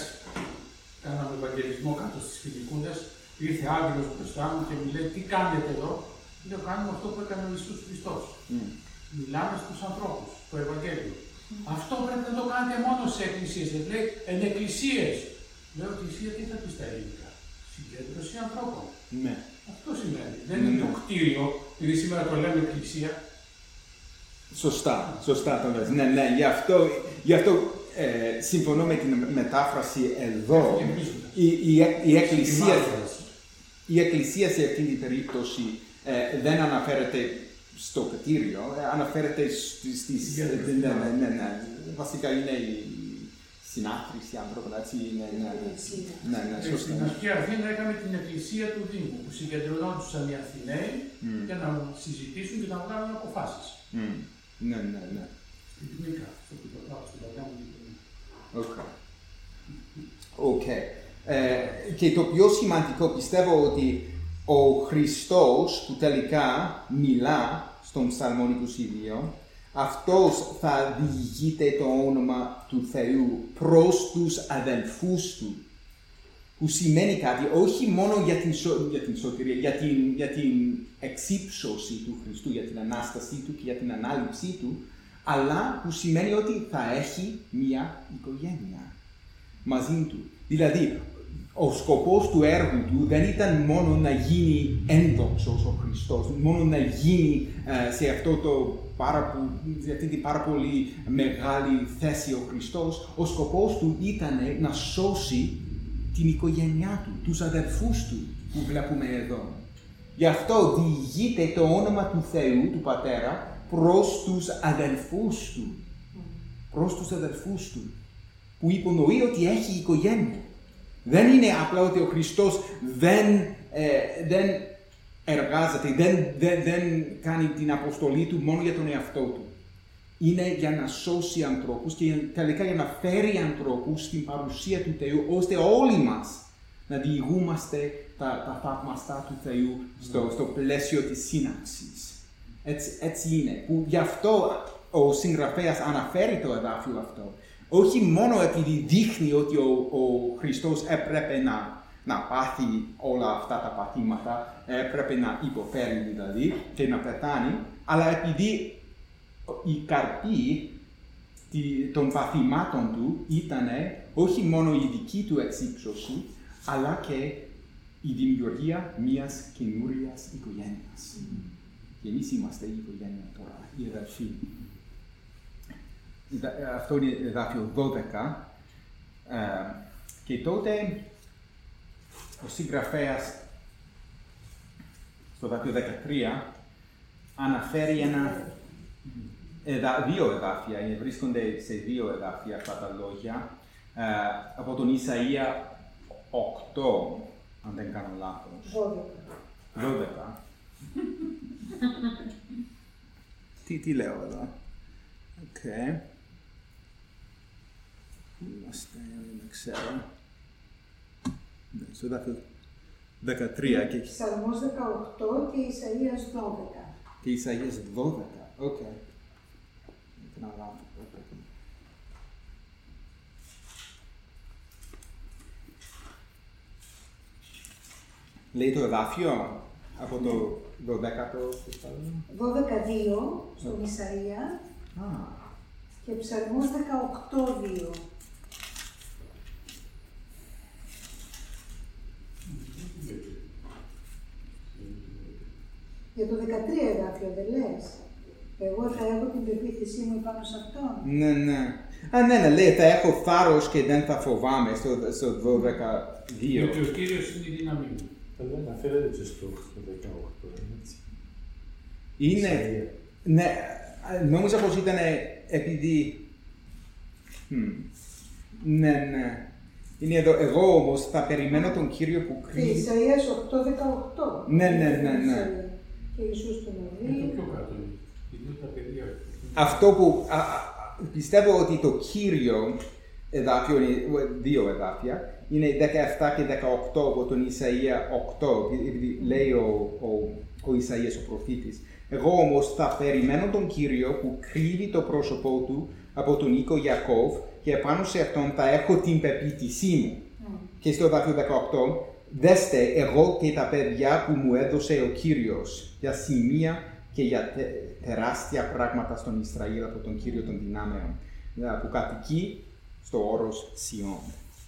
κάναμε ευαγγελισμό κάτω στις Φιλικούντες, ήρθε άγγελος μπροστά μου και μου λέει τι κάνετε εδώ; Λέω κάνουμε αυτό που έκανε ο Ιησούς Χριστός. Μμ. Μιλάμε στους ανθρώπους, το Ευαγγέλιο. Αυτό πρέπει να το κάνετε μόνο σε εκκλησίες. Δεν λέει εν εκκλησίες. Λέω εκκλησία τι θα πεις στα ελληνικά; Συγκέντρωση ανθρώπων. ναι. Αυτό σημαίνει. Δεν Ναι, είναι ναι. το κτίριο, επειδή σήμερα το λέμε εκκλησία. Σωστά, σωστά το λες. Ναι, ναι, γι' αυτό, γι αυτό ε, συμφωνώ με την μετάφραση εδώ. Και εμίζοντας. Η, η, η, εκκλησία, Μάρτυρας. Η εκκλησία σε αυτήν την περίπτωση ε, δεν αναφέρεται στο κτίριο, ε, αναφέρεται στις... στις Για ε, το ναι, ναι, ναι, ναι. Βασικά είναι η συνάθροιση ανθρώπων, έτσι είναι. Ναι, ναι, ναι, ναι, Ε, σωστά. Στην αρχή Αθήνα έκαμε την εκκλησία του Δήμου, που συγκεντρωνόντουσαν οι Αθηναίοι Μμ. για να συζητήσουν και να βγάλουν αποφάσεις. Μμ. Ναι, ναι, ναι. Στην Πνύκα, αυτό που το πάω στην παλιά μου γειτονιά. OK. OK. Ε, και το πιο σημαντικό πιστεύω ότι ο Χριστός που τελικά μιλά στον Ψαλμόν 22, αυτός θα διηγείται το όνομα του Θεού προς τους αδελφούς του. Που σημαίνει κάτι όχι μόνο για την, σω- για την σωτηρία, για την, για την εξύψωση του Χριστού, για την Ανάστασή του και για την ανάληψή του, αλλά που σημαίνει ότι θα έχει μία οικογένεια μαζί του. Δηλαδή, ο σκοπός του έργου του δεν ήταν μόνο να γίνει ένδοξος ο Χριστός, μόνο να γίνει ε, σε, αυτό το πάρα, πο- σε αυτή την πάρα πολύ μεγάλη θέση ο Χριστός. Ο σκοπός του ήταν να σώσει την οικογένειά του, τους αδερφούς του που βλέπουμε εδώ. Γι' αυτό διηγείται το όνομα του Θεού, του Πατέρα, προς τους αδελφούς του. Προς τους αδελφούς του. Που υπονοεί ότι έχει οικογένεια. Δεν είναι απλά ότι ο Χριστός δεν, ε, δεν εργάζεται, δεν, δεν, δεν κάνει την αποστολή του μόνο για τον εαυτό του. Είναι για να σώσει ανθρώπους και τελικά για να φέρει ανθρώπους στην παρουσία του Θεού, ώστε όλοι μας να διηγούμαστε τα, τα θαυμαστά του Θεού στο, στο πλαίσιο της σύναξης. Έτσι, έτσι είναι. Που γι' αυτό ο συγγραφέας αναφέρει το εδάφιο αυτό. Όχι μόνο επειδή δείχνει ότι ο, ο Χριστός έπρεπε να, να πάθει όλα αυτά τα παθήματα, έπρεπε να υποφέρει δηλαδή και να πεθάνει, αλλά επειδή η καρπή τη- των παθημάτων του ήταν όχι μόνο η δική του εξύψωση, αλλά και η δημιουργία μιας καινούριας οικογένειας. Και εμείς είμαστε η οικογένεια τώρα, η αδερφή. Δα- Αυτό είναι εδάφιο 12. Ε, και τότε ο συγγραφέας στο δάφιο 13 αναφέρει ένα εδα, δύο εδάφια, ε, βρίσκονται σε δύο εδάφια αυτά τα λόγια, ε, από τον Ισαΐα 8, αν δεν κάνω λάθος. 12. 12. τι, τι λέω εδώ; Οκ. Πού είμαστε, δεν ξέρω. Ναι, Στο εδάφιο 13 και, Ψαλμός 18 και Ισαΐας 12. και Ισαΐας 12. Οκ. Έκανα λάθος. οκ. Λέει το εδάφιο από το 12ο κεφάλαιο. 12-2 στον Ισαΐα Α, και Ψαλμός 18-2. Για το 13 εδάφιο δεν λες; Εγώ θα έχω την πεποίθησή μου πάνω σε αυτόν. ναι, ναι. Α, ναι, ναι, λέει, θα έχω θάρρος και δεν θα φοβάμαι στο, στο 12-2. Διότι ο Κύριος είναι η δύναμή μου. Αλλά αναφέρεται και στο 18, έτσι. Είναι, Ισαΐα. ναι, νόμιζα πως ήταν επειδή... Μμ. Ναι, ναι. Είναι εδώ, εγώ όμως θα περιμένω τον Κύριο που Και κρύβει. Ισαΐας 8-18. Ναι, ναι, ναι, ναι. Και Ιησούς του Είναι το Νοβί. πιο κάτω. Είναι τα παιδιά. Αυτό που α, α, πιστεύω ότι το κύριο εδάφιο είναι δύο εδάφια, είναι 17 και 18 από τον Ισαΐα 8, επειδή λέει ο, ο, ο Ισαΐας ο προφήτης. Εγώ όμως θα περιμένω τον Κύριο που κρύβει το πρόσωπό του από τον οίκο Ιακώβ και επάνω σε αυτόν θα έχω την πεποίθησή μου. Και στο δάφιο 18, δέστε εγώ και τα παιδιά που μου έδωσε ο Κύριος για σημεία και για τε- τεράστια πράγματα στον Ισραήλ από τον Κύριο των δυνάμεων, ε, που κατοικεί στο όρος Σιών.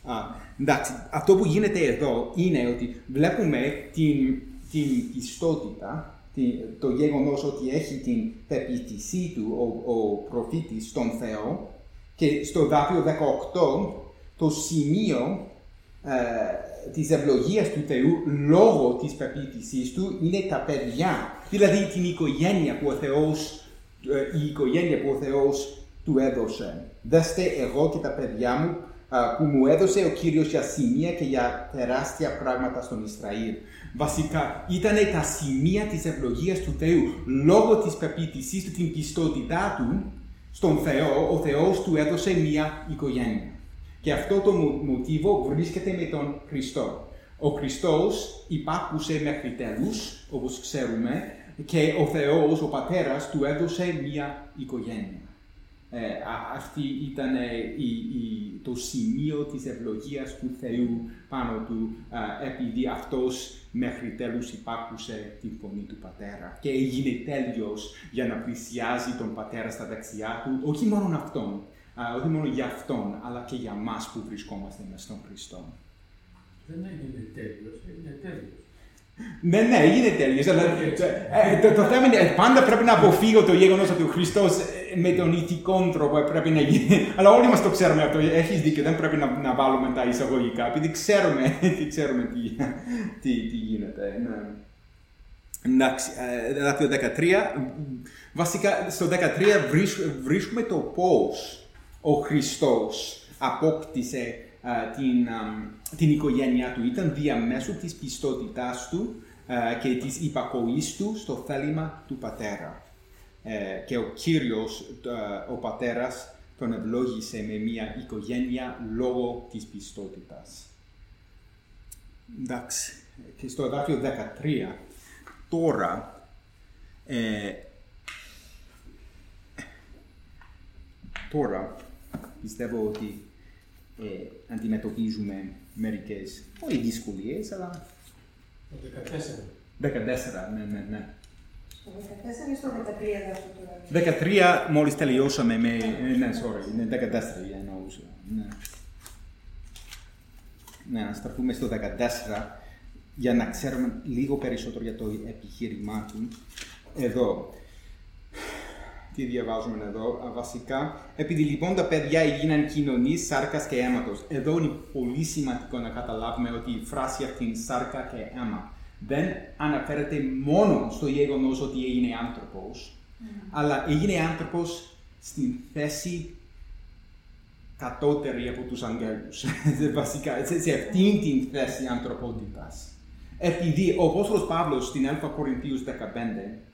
Α, εντάξει, αυτό που γίνεται εδώ είναι ότι βλέπουμε την, την πιστότητα, την, το γεγονός ότι έχει την πεποίθησή του ο, ο προφήτης στον Θεό και στο δάφιο 18 το σημείο ε, της ευλογίας του Θεού λόγω της πεποίθησής του είναι τα παιδιά. Δηλαδή την οικογένεια που ο Θεός, ε, η οικογένεια που ο Θεός του έδωσε. Δέστε εγώ και τα παιδιά μου α, που μου έδωσε ο Κύριος για σημεία και για τεράστια πράγματα στον Ισραήλ. Βασικά ήταν τα σημεία της ευλογίας του Θεού λόγω της πεποίθησής του, την πιστότητά του στον Θεό, ο Θεός του έδωσε μια οικογένεια. Και αυτό το μο- μοτίβο βρίσκεται με τον Χριστό. Ο Χριστός υπάκουσε μέχρι τέλους, όπως ξέρουμε, και ο Θεός, ο Πατέρας, του έδωσε μια οικογένεια. Ε, α- αυτή ήταν ε, η, η- το σημείο της ευλογίας του Θεού πάνω του, α, επειδή αυτός μέχρι τέλους υπάκουσε την φωνή του Πατέρα και έγινε τέλειος για να πλησιάζει τον Πατέρα στα δεξιά του, όχι μόνο αυτόν, α, όχι μόνο για αυτόν, αλλά και για μας που βρισκόμαστε μες στον Χριστό. Δεν έγινε τέλειος, έγινε τέλειος. Ναι, ναι, έγινε τέλειος, αλλά ε, το, το θέμα είναι, πάντα πρέπει να αποφύγω το γεγονός ότι ο Χριστός ε, με τον ηθικό τρόπο πρέπει να γίνει. Αλλά όλοι μας το ξέρουμε αυτό, έχεις δίκιο, δεν πρέπει να, να βάλουμε τα εισαγωγικά, επειδή ξέρουμε, τι, ξέρουμε τι, τι, τι γίνεται. Ναι. Εντάξει, ε, δάφιο 13. Βασικά, στο 13 βρίσκ- βρίσκουμε το πώς ο Χριστός απόκτησε α, την, α, την οικογένειά του. Ήταν διαμέσου της πιστότητάς του ε, και της υπακοής του στο θέλημα του πατέρα. Ε, και ο Κύριος, ε, ο πατέρας, τον ευλόγησε με μια οικογένεια λόγω της πιστότητας. Εντάξει, και στο εδάφιο 13, τώρα, ε, τώρα πιστεύω ότι ε, αντιμετωπίζουμε μερικές, όχι δυσκολίες, αλλά Το 14. 14, ναι, ναι, ναι. Στο 14 ή στο 13 γράφει τώρα. 13 μόλις τελειώσαμε με... ε, Ναι, sorry, είναι 14 εννοούσα. Ναι. Ναι, να στραφούμε στο 14 για να ξέρουμε λίγο περισσότερο για το επιχείρημά του. Εδώ. Τι διαβάζουμε εδώ, Α, βασικά. Επειδή λοιπόν τα παιδιά έγιναν κοινωνή σάρκας και αίματος. Εδώ είναι πολύ σημαντικό να καταλάβουμε ότι η φράση αυτή είναι σάρκα και αίμα. Δεν αναφέρεται μόνο στο γεγονός ότι έγινε άνθρωπος, αλλά έγινε άνθρωπος στην θέση κατώτερη από τους αγγέλους. Βασικά, σε, σε αυτήν την θέση ανθρωπότητας. Επειδή ο Απόστολος Παύλος στην 1 Κορινθίους 15,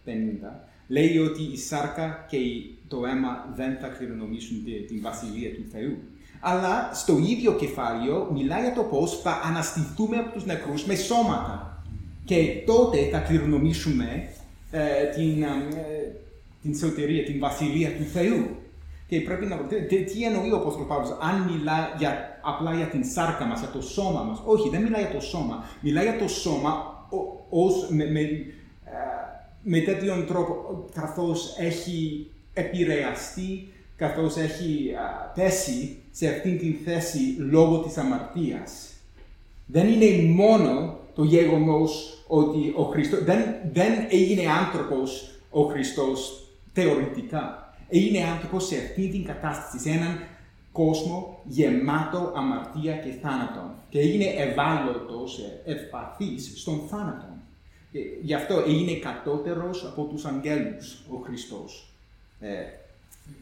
50, λέει ότι η σάρκα και η- το αίμα δεν θα κληρονομήσουν τη- την βασιλεία του Θεού. Αλλά στο ίδιο κεφάλαιο μιλάει για το πώς θα αναστηθούμε από τους νεκρούς με σώματα. Και τότε θα κληρονομήσουμε ε, την, ε, την σωτηρία, την βασιλεία του Θεού. Και πρέπει να ρωτήσουμε τι, τι εννοεί ο Απόστολος Παύλος, αν μιλά για, απλά για την σάρκα μας, για το σώμα μας. Όχι, δεν μιλάει για το σώμα. Μιλάει για το σώμα ο- ως, με, με, ε, με τέτοιον τρόπο, καθώς έχει επηρεαστεί, καθώς έχει α, πέσει σε αυτήν την θέση λόγω της αμαρτίας. Δεν είναι μόνο το γεγονός ότι ο Χριστός, δεν, δεν έγινε άνθρωπος ο Χριστός θεωρητικά. Έγινε άνθρωπος σε αυτή την κατάσταση, σε έναν κόσμο γεμάτο αμαρτία και θάνατο. Και έγινε ευάλωτος, ε, ευπαθής στον θάνατο. Ε, Γι' αυτό έγινε κατώτερος από τους αγγέλους ο Χριστός. Ε,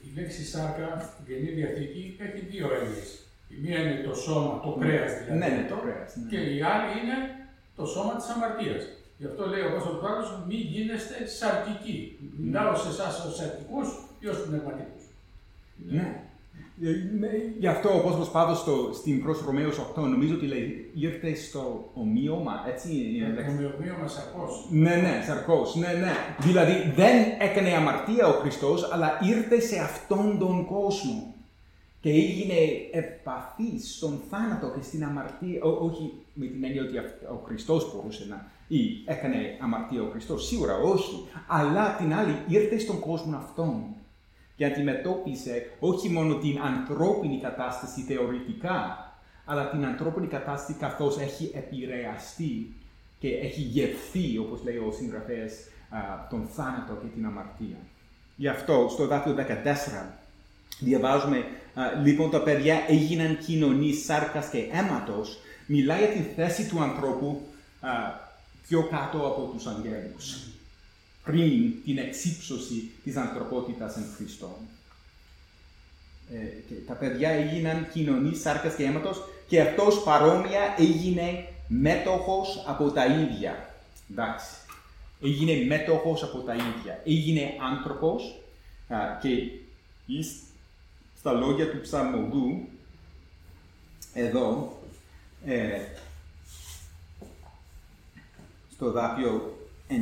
Η λέξη σάρκα στην Καινή Διαθήκη έχει δύο έννοιες. Η μία είναι το σώμα, το κρέας δηλαδή. Ναι, ναι, το κρέας, ναι. Και η άλλη είναι το σώμα της αμαρτίας. Γι' αυτό λέει ο Απόστολος Παύλος, μη γίνεστε σαρκικοί. Μιλάω σε εσάς ως σαρκικούς ή ως πνευματικούς. Ναι. Ε, ναι, Γι' αυτό ο Απόστολος Παύλος στο, στην προς Ρωμαίους 8 νομίζω ότι λέει ήρθε στο ομοίωμα, έτσι είναι η λέξη. Ομοιομοίωμα σαρκός. Ναι, ναι, σαρκός, ναι, ναι. Δηλαδή δεν έκανε αμαρτία ο Χριστός, αλλά ήρθε σε αυτόν τον κόσμο και έγινε ευπαθής στον θάνατο και στην αμαρτία, Ό- όχι με την έννοια ότι αυ- ο Χριστός μπορούσε να ή έκανε αμαρτία ο Χριστός, σίγουρα όχι, αλλά την άλλη ήρθε στον κόσμο αυτόν και αντιμετώπισε όχι μόνο την ανθρώπινη κατάσταση θεωρητικά, αλλά την ανθρώπινη κατάσταση καθώς έχει επηρεαστεί και έχει γευθεί, όπως λέει ο συγγραφέας, α, τον θάνατο και την αμαρτία. Γι' αυτό, στο δάφιο 14, διαβάζουμε, α, λοιπόν, τα παιδιά έγιναν κοινωνοί σάρκας και αίματος, μιλάει για την θέση του ανθρώπου α, πιο κάτω από τους αγγέλους πριν την εξύψωση της ανθρωπότητας εν Χριστώ. Ε, και τα παιδιά έγιναν κοινωνοί σάρκας και αίματος και αυτός παρόμοια έγινε μέτοχος από τα ίδια. Εντάξει. Έγινε μέτοχος από τα ίδια. Έγινε άνθρωπος α, και εις- στα λόγια του ψαλμοδού εδώ ε, στο δάπιο 9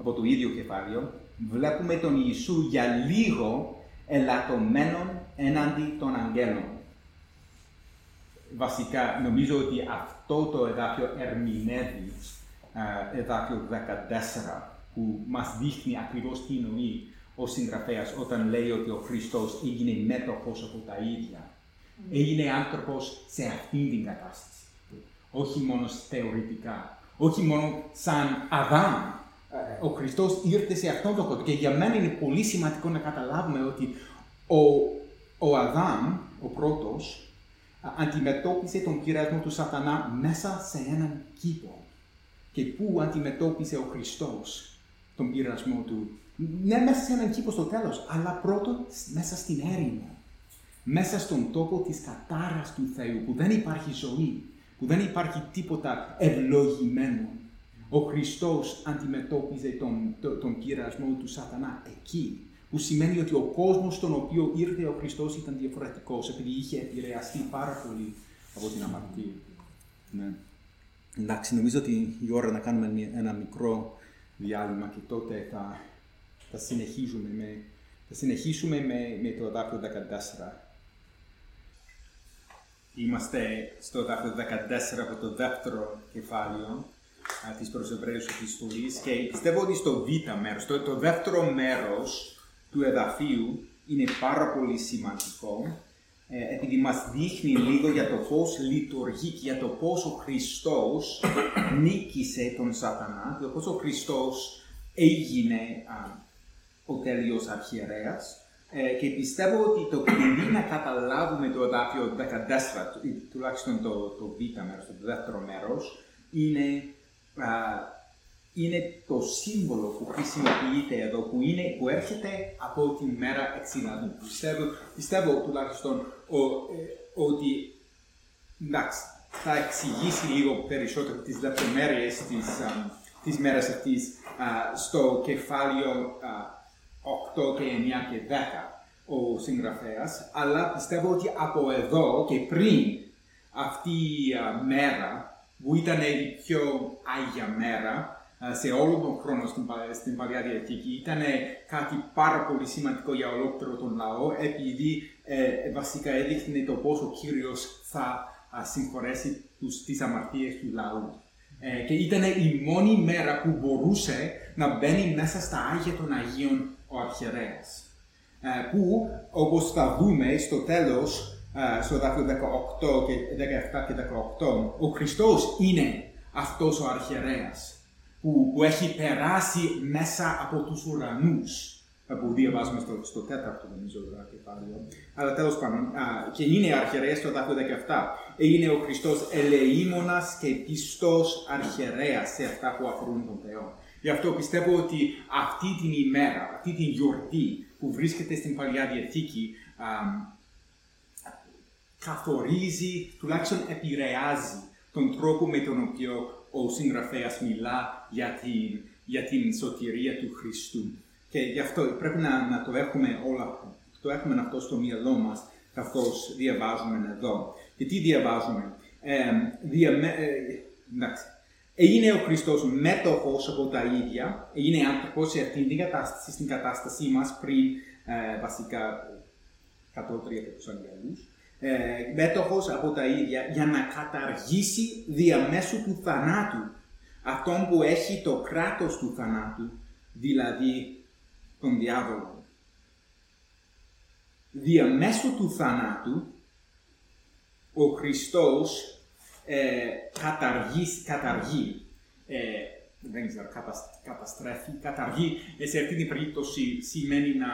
από το ίδιο κεφάλαιο, βλέπουμε τον Ιησού για λίγο ελαττωμένον έναντι των αγγέλων. Βασικά, νομίζω ότι αυτό το εδάφιο ερμηνεύει α, εδάφιο 14, που μας δείχνει ακριβώς τι εννοεί ο συγγραφέας όταν λέει ότι ο Χριστός έγινε μέτοχος από τα ίδια. Έγινε άνθρωπος σε αυτήν την κατάσταση. Όχι μόνο θεωρητικά. Όχι μόνο σαν Αδάμ. Ε, Ο Χριστός ήρθε σε αυτόν τον κόσμο. Και για μένα είναι πολύ σημαντικό να καταλάβουμε ότι ο, ο Αδάμ, ο πρώτος, α, αντιμετώπισε τον πειρασμό του σατανά μέσα σε έναν κήπο. Και πού αντιμετώπισε ο Χριστός τον πειρασμό του. Ναι, μέσα σε έναν κήπο στο τέλος, αλλά πρώτον μέσα στην έρημο. Μέσα στον τόπο της κατάρας του Θεού, που δεν υπάρχει ζωή, που δεν υπάρχει τίποτα ευλογημένο. Ο Χριστός αντιμετώπιζε τον, το- τον πειρασμό του σατανά εκεί. Που σημαίνει ότι ο κόσμος στον οποίο ήρθε ο Χριστός ήταν διαφορετικός, επειδή είχε επηρεαστεί πάρα πολύ από την αμαρτία. Ναι. Εντάξει, νομίζω ότι η ώρα να κάνουμε μια- ένα μικρό διάλειμμα και τότε θα, θα συνεχίσουμε με, θα συνεχίσουμε με, με το δάκτυλο 14. Είμαστε στο δάκτυλο 14 από το δεύτερο κεφάλαιο α, της προς Εβραίους επιστολής και πιστεύω ότι στο β μέρος, το, το δεύτερο μέρος του εδαφίου είναι πάρα πολύ σημαντικό ε, επειδή μας δείχνει λίγο για το πώς λειτουργεί και για το πώς ο Χριστός νίκησε τον σατανά, το πώς ο Χριστός έγινε α, ο τέλειος αρχιερέας. Ε, και πιστεύω ότι το κλειδί να καταλάβουμε το εδάφιο 14, του- ή τουλάχιστον το, το β μέρος, το δεύτερο μέρος, είναι, α, είναι το σύμβολο που χρησιμοποιείται εδώ, που, είναι, που έρχεται από τη μέρα εξηλαδού. Πιστεύω, πιστεύω τουλάχιστον ο, ε, ότι εντάξει, θα εξηγήσει λίγο περισσότερο τις λεπτομέρειες της, α, της μέρας αυτής α, στο κεφάλαιο α, 8 και 9 και 10 ο συγγραφέας, αλλά πιστεύω ότι από εδώ και πριν αυτή η α, μέρα, που ήταν η πιο άγια μέρα α, σε όλο τον χρόνο στην, Πα- στην Παλιά Διαθήκη, ήταν κάτι πάρα πολύ σημαντικό για ολόκληρο τον λαό, επειδή ε, βασικά έδειχνε το πώς ο Κύριος θα α, συγχωρέσει τους, τις αμαρτίες του λαού. Ε, και ήταν η μόνη μέρα που μπορούσε να μπαίνει μέσα στα Άγια των Αγίων ο αρχιερέας. Ε, που, όπως θα δούμε στο τέλος, ε, στο δάκτυλο 18 και 17 και 18, ο Χριστός είναι αυτός ο αρχιερέας που, που έχει περάσει μέσα από τους ουρανούς ε, που διαβάζουμε στο, στο τέταρτο νομίζω ε, κεφάλαιο. Αλλά τέλος πάντων, α, και είναι αρχιερέας στο δάκτυλο 17. Είναι ο Χριστός ελεήμονας και πιστός αρχιερέας σε αυτά που αφορούν τον Θεό. Γι' αυτό πιστεύω ότι αυτή την ημέρα, αυτή την γιορτή που βρίσκεται στην Παλιά Διαθήκη, α, καθορίζει, τουλάχιστον επηρεάζει τον τρόπο με τον οποίο ο συγγραφέας μιλά για την, για την σωτηρία του Χριστού. Και γι' αυτό πρέπει να, να το έχουμε όλα, το έχουμε αυτό στο μυαλό μας καθώς διαβάζουμε εδώ. Και τι διαβάζουμε; Ε, διαμε, ε, εντάξει. Έγινε ο Χριστός μέτοχος από τα ίδια, έγινε άνθρωπος σε αυτήν την κατάσταση, στην κατάστασή μας πριν ε, βασικά κατώτρια και τους αγγέλους, ε, μέτοχος από τα ίδια για να καταργήσει διαμέσου του θανάτου αυτόν που έχει το κράτος του θανάτου, δηλαδή τον διάβολο. Διαμέσου του θανάτου, ο Χριστός ε, καταργεί, καταργεί ε, δεν ξέρω, κατασ- καταστρέφει, καταργεί, ε, σε αυτή την περίπτωση σημαίνει να...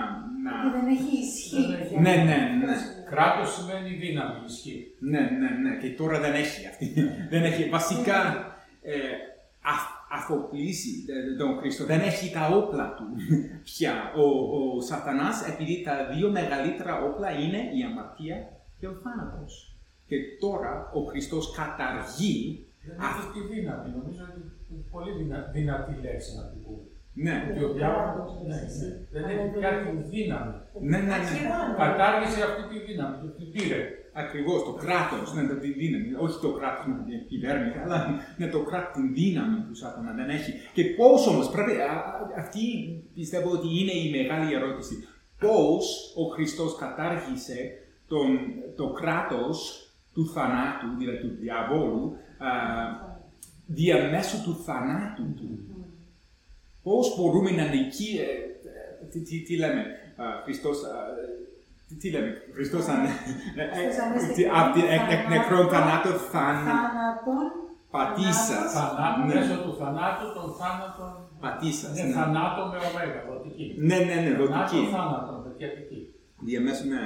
να... Και δεν έχει ισχύ. Δεν έχει. Ναι, ναι, ναι. Κράτος σημαίνει δύναμη, ισχύ. Ναι, ναι, ναι, και τώρα δεν έχει αυτή. δεν έχει, βασικά, ε, αφ- αφοπλίσει ε, τον Χριστό, δεν έχει τα όπλα του πια. Ο, ο σατανάς, επειδή τα δύο μεγαλύτερα όπλα είναι η αμαρτία και ο θάνατος. Και τώρα ο Χριστός καταργεί Δεν Α. έχει τη δύναμη. Νομίζω ότι είναι πολύ δυνα- δυνατή λέξη να την πούμε. Ναι, Ότι ο διάβολος ναι, ναι, δεν έχει κάτι δύναμη. ναι, ναι, ναι. Ακυρώνει. Κατάργησε αυτή τη δύναμη, το την πήρε. Ακριβώς, το κράτος, ναι, το- τη δύναμη. Όχι το κράτος με την κυβέρνηση, αλλά ναι, το κράτος, την δύναμη του Σάτανα δεν έχει. Και πώς όμως, πρέπει, α- α- αυτή πιστεύω ότι είναι η μεγάλη ερώτηση. Πώς ο Χριστός κατάργησε τον, το κράτος του θανάτου, δηλαδή του διαβόλου, α, διαμέσου του θανάτου του. Πώς μπορούμε να νικεί, ε, ε, τι, τι, τι λέμε, α, Χριστός, α, τι, τι λέμε, Χριστός αν, Χριστός ανέστη τι- απ' την εκ, εκ νεκρόν θανάτων θαν, Θάνατον. πατήσας, Θανάτου, ναι, μέσω του θανάτου, των θάνατων. πατήσας, Είναι ναι. θανάτο με ωμέγα, δοτική. Ναι, ναι, ναι, Θανάτο, δοτική. θάνατο, δοτική. Διαμέσου, ναι,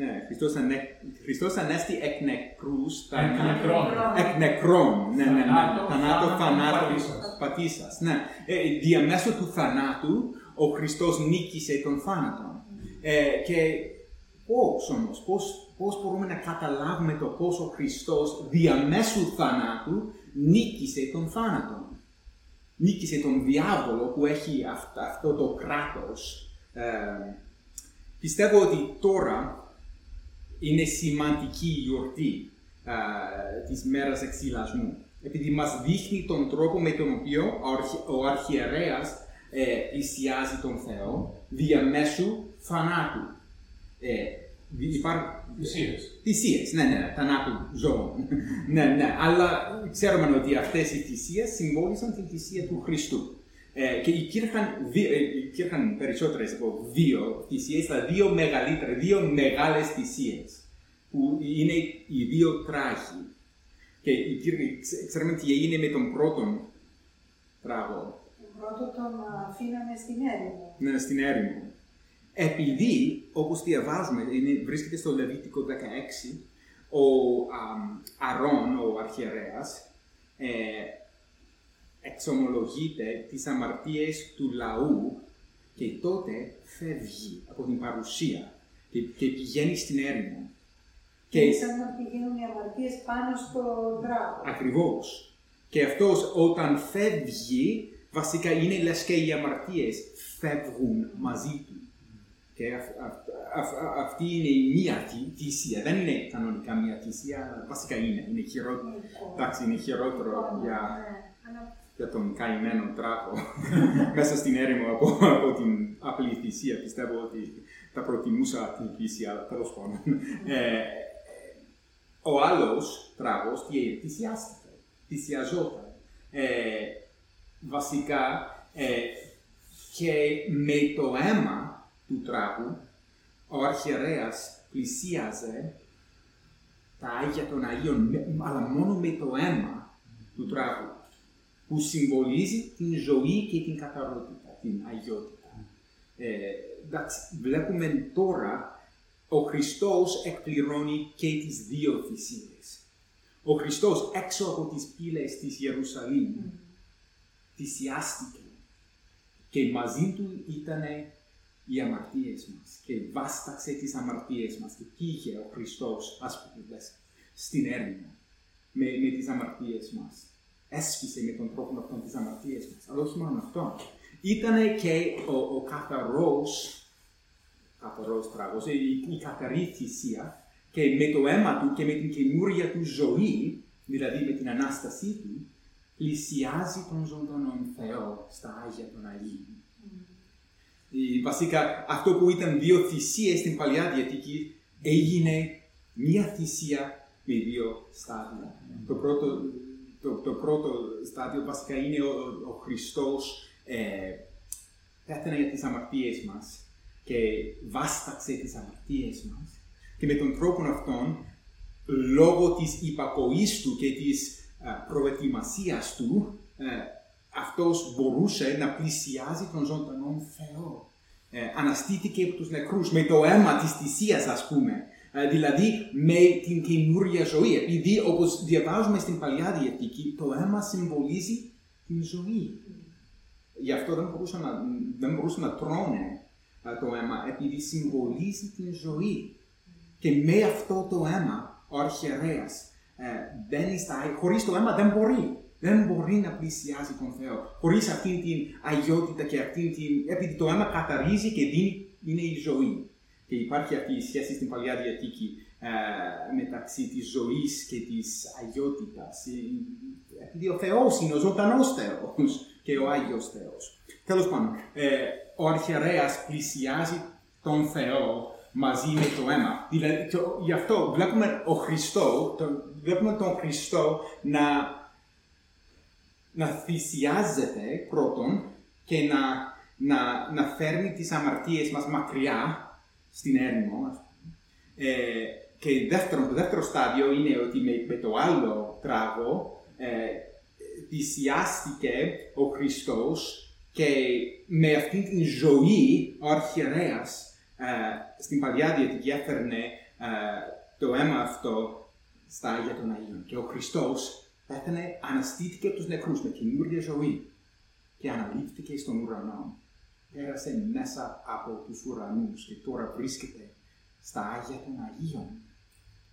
ναι, Χριστός, ανε, Χριστός ανέστη εκ νεκρούς, Εκ θανάτων. νεκρών. Εκ νεκρών, ναι, ναι, ναι. Θανάτων, Θανάτων, θάνατον, θανάτων, πατήσας. πατήσας. Ναι. Ε, διαμέσου του θανάτου, ο Χριστός νίκησε τον θάνατο. Ε, και πώς όμως, πώς, πώς μπορούμε να καταλάβουμε το πώς ο Χριστός διαμέσου θανάτου νίκησε τον θάνατο; νίκησε τον διάβολο που έχει αυτα- αυτό το κράτος. Ε, πιστεύω ότι τώρα είναι σημαντική η γιορτή α, της μέρας εξυλασμού. Επειδή μας δείχνει τον τρόπο με τον οποίο ο, αρχι- ο αρχιερέας ε, πλησιάζει τον Θεό διαμέσου θανάτου. Ε, δι- υπάρχουν Θυσίες. θυσίες, ναι, ναι, θανάτου ζώων. ναι, ναι, αλλά ξέρουμε ότι αυτές οι θυσίες συμβόλισαν την θυσία του Χριστού. Ε, και υπήρχαν, δύο, ε, υπήρχαν περισσότερες από δύο θυσίες, τα δύο μεγαλύτερα, δύο μεγάλες θυσίες, που είναι οι δύο τράγοι. Και υπήρχε, ξέ- ξέρουμε τι έγινε με τον πρώτον τράγο, Τον πρώτο τον αφήναμε στην έρημο. ναι, στην έρημο. Επειδή, όπως διαβάζουμε, είναι, βρίσκεται στο Λεβίτικο 16, ο αμ, Αρών, ο αρχιερέας, ε, εξομολογείται τις αμαρτίες του λαού και τότε φεύγει από την παρουσία και, και πηγαίνει στην έρημο. Και σαν να πηγαίνουν οι αμαρτίες πάνω στο δράκο. Ακριβώς. Και αυτός όταν φεύγει, βασικά είναι λες και οι αμαρτίες φεύγουν μαζί του. Και αυ- αυ- αυ- αυ- αυτή είναι η μία θυ- θυσία. Δεν είναι κανονικά μία θυσία, αλλά βασικά είναι. Είναι χειρότερο. Εντάξει, είναι χειρότερο για, Αλλά για τον καημένο τράγο μέσα στην έρημο από, από την απλή θυσία. Πιστεύω ότι θα προτιμούσα την θυσία, αλλά τέλος πάντων. Ε, ο άλλος τράγος τι έγινε, θυσιάστηκε, θυσιαζόταν. Ε, βασικά, ε, και με το αίμα του τράγου, ο αρχιερέας πλησίαζε τα Άγια των Αγίων, με- αλλά μόνο με το αίμα του τράγου, που συμβολίζει την ζωή και την καθαρότητα, την αγιότητα. Ε, εντάξει, βλέπουμε τώρα ο Χριστός εκπληρώνει και τις δύο θυσίες. Ο Χριστός έξω από τις πύλες της Ιερουσαλήμ θυσιάστηκε και μαζί του ήταν οι αμαρτίες μας και βάσταξε τις αμαρτίες μας και πήγε ο Χριστός, ας πούμε, λες, στην έρημο με, με τις αμαρτίες μας. Έσφισε με τον τρόπο αυτόν τις αμαρτίες μας. Αλλά όχι μόνο αυτό. Ήταν και ο, ο καθαρός καθαρός τράγος, η, η καθαρή θυσία και με το αίμα του και με την καινούρια του ζωή, δηλαδή με την Ανάστασή του, πλησιάζει τον ζωντανό Θεό στα Άγια των Αγίων. Η- βασικά αυτό που ήταν δύο θυσίες στην Παλιά Διαθήκη έγινε μία θυσία με δύο στάδια. Το πρώτο, το, το πρώτο στάδιο βασικά είναι ο, ο Χριστός ε, πέθανε για τις αμαρτίες μας και βάσταξε τις αμαρτίες μας και με τον τρόπο αυτόν λόγω της υπακοής του και της α, προετοιμασίας του ε, αυτός μπορούσε να πλησιάζει τον ζωντανό Θεό. Ε, αναστήθηκε από τους νεκρούς με το αίμα της θυσίας ας πούμε. Ε, δηλαδή με την καινούρια ζωή. Επειδή όπως διαβάζουμε στην Παλιά Διαθήκη το αίμα συμβολίζει την ζωή. Γι' αυτό δεν μπορούσαν να, δεν μπορούσαν να τρώνε α, το αίμα, επειδή συμβολίζει την ζωή. Και με αυτό το αίμα, ο αρχιερέας ε, μπαίνει στα... Χωρίς το αίμα δεν μπορεί. Δεν μπορεί να πλησιάζει τον Θεό. Χωρίς αυτήν την αγιότητα και αυτήν την... Επειδή το αίμα καθαρίζει και δίνει, είναι η ζωή. Και υπάρχει αυτή η σχέση στην Παλιά Διαθήκη ε, μεταξύ της ζωής και της αγιότητας. Ε, Επειδή ο Θεός είναι ο ζωντανός Θεός και ο Άγιος Θεός. Τέλος πάντων, ε, ο αρχιερέας πλησιάζει τον Θεό μαζί με το αίμα. Δηλαδή, το- γι' αυτό βλέπουμε, ο Χριστός, το, βλέπουμε τον Χριστό να, να θυσιάζεται πρώτον και να, να, να φέρνει τις αμαρτίες μας μακριά στην έρημο, ας πούμε. Ε, και δεύτερον, το δεύτερο στάδιο είναι ότι με, με το άλλο τράγο ε, θυσιάστηκε ο Χριστός και με αυτήν την ζωή ο αρχιερέας ε, στην Παλιά Διαθήκη έφερνε ε, το αίμα αυτό στα Άγια των Αγίων. Και ο Χριστός πέθανε, αναστήθηκε από τους νεκρούς με καινούργια ζωή και αναλήφθηκε στον ουρανό. Πέρασε μέσα από τους ουρανούς και τώρα βρίσκεται στα Άγια των Αγίων.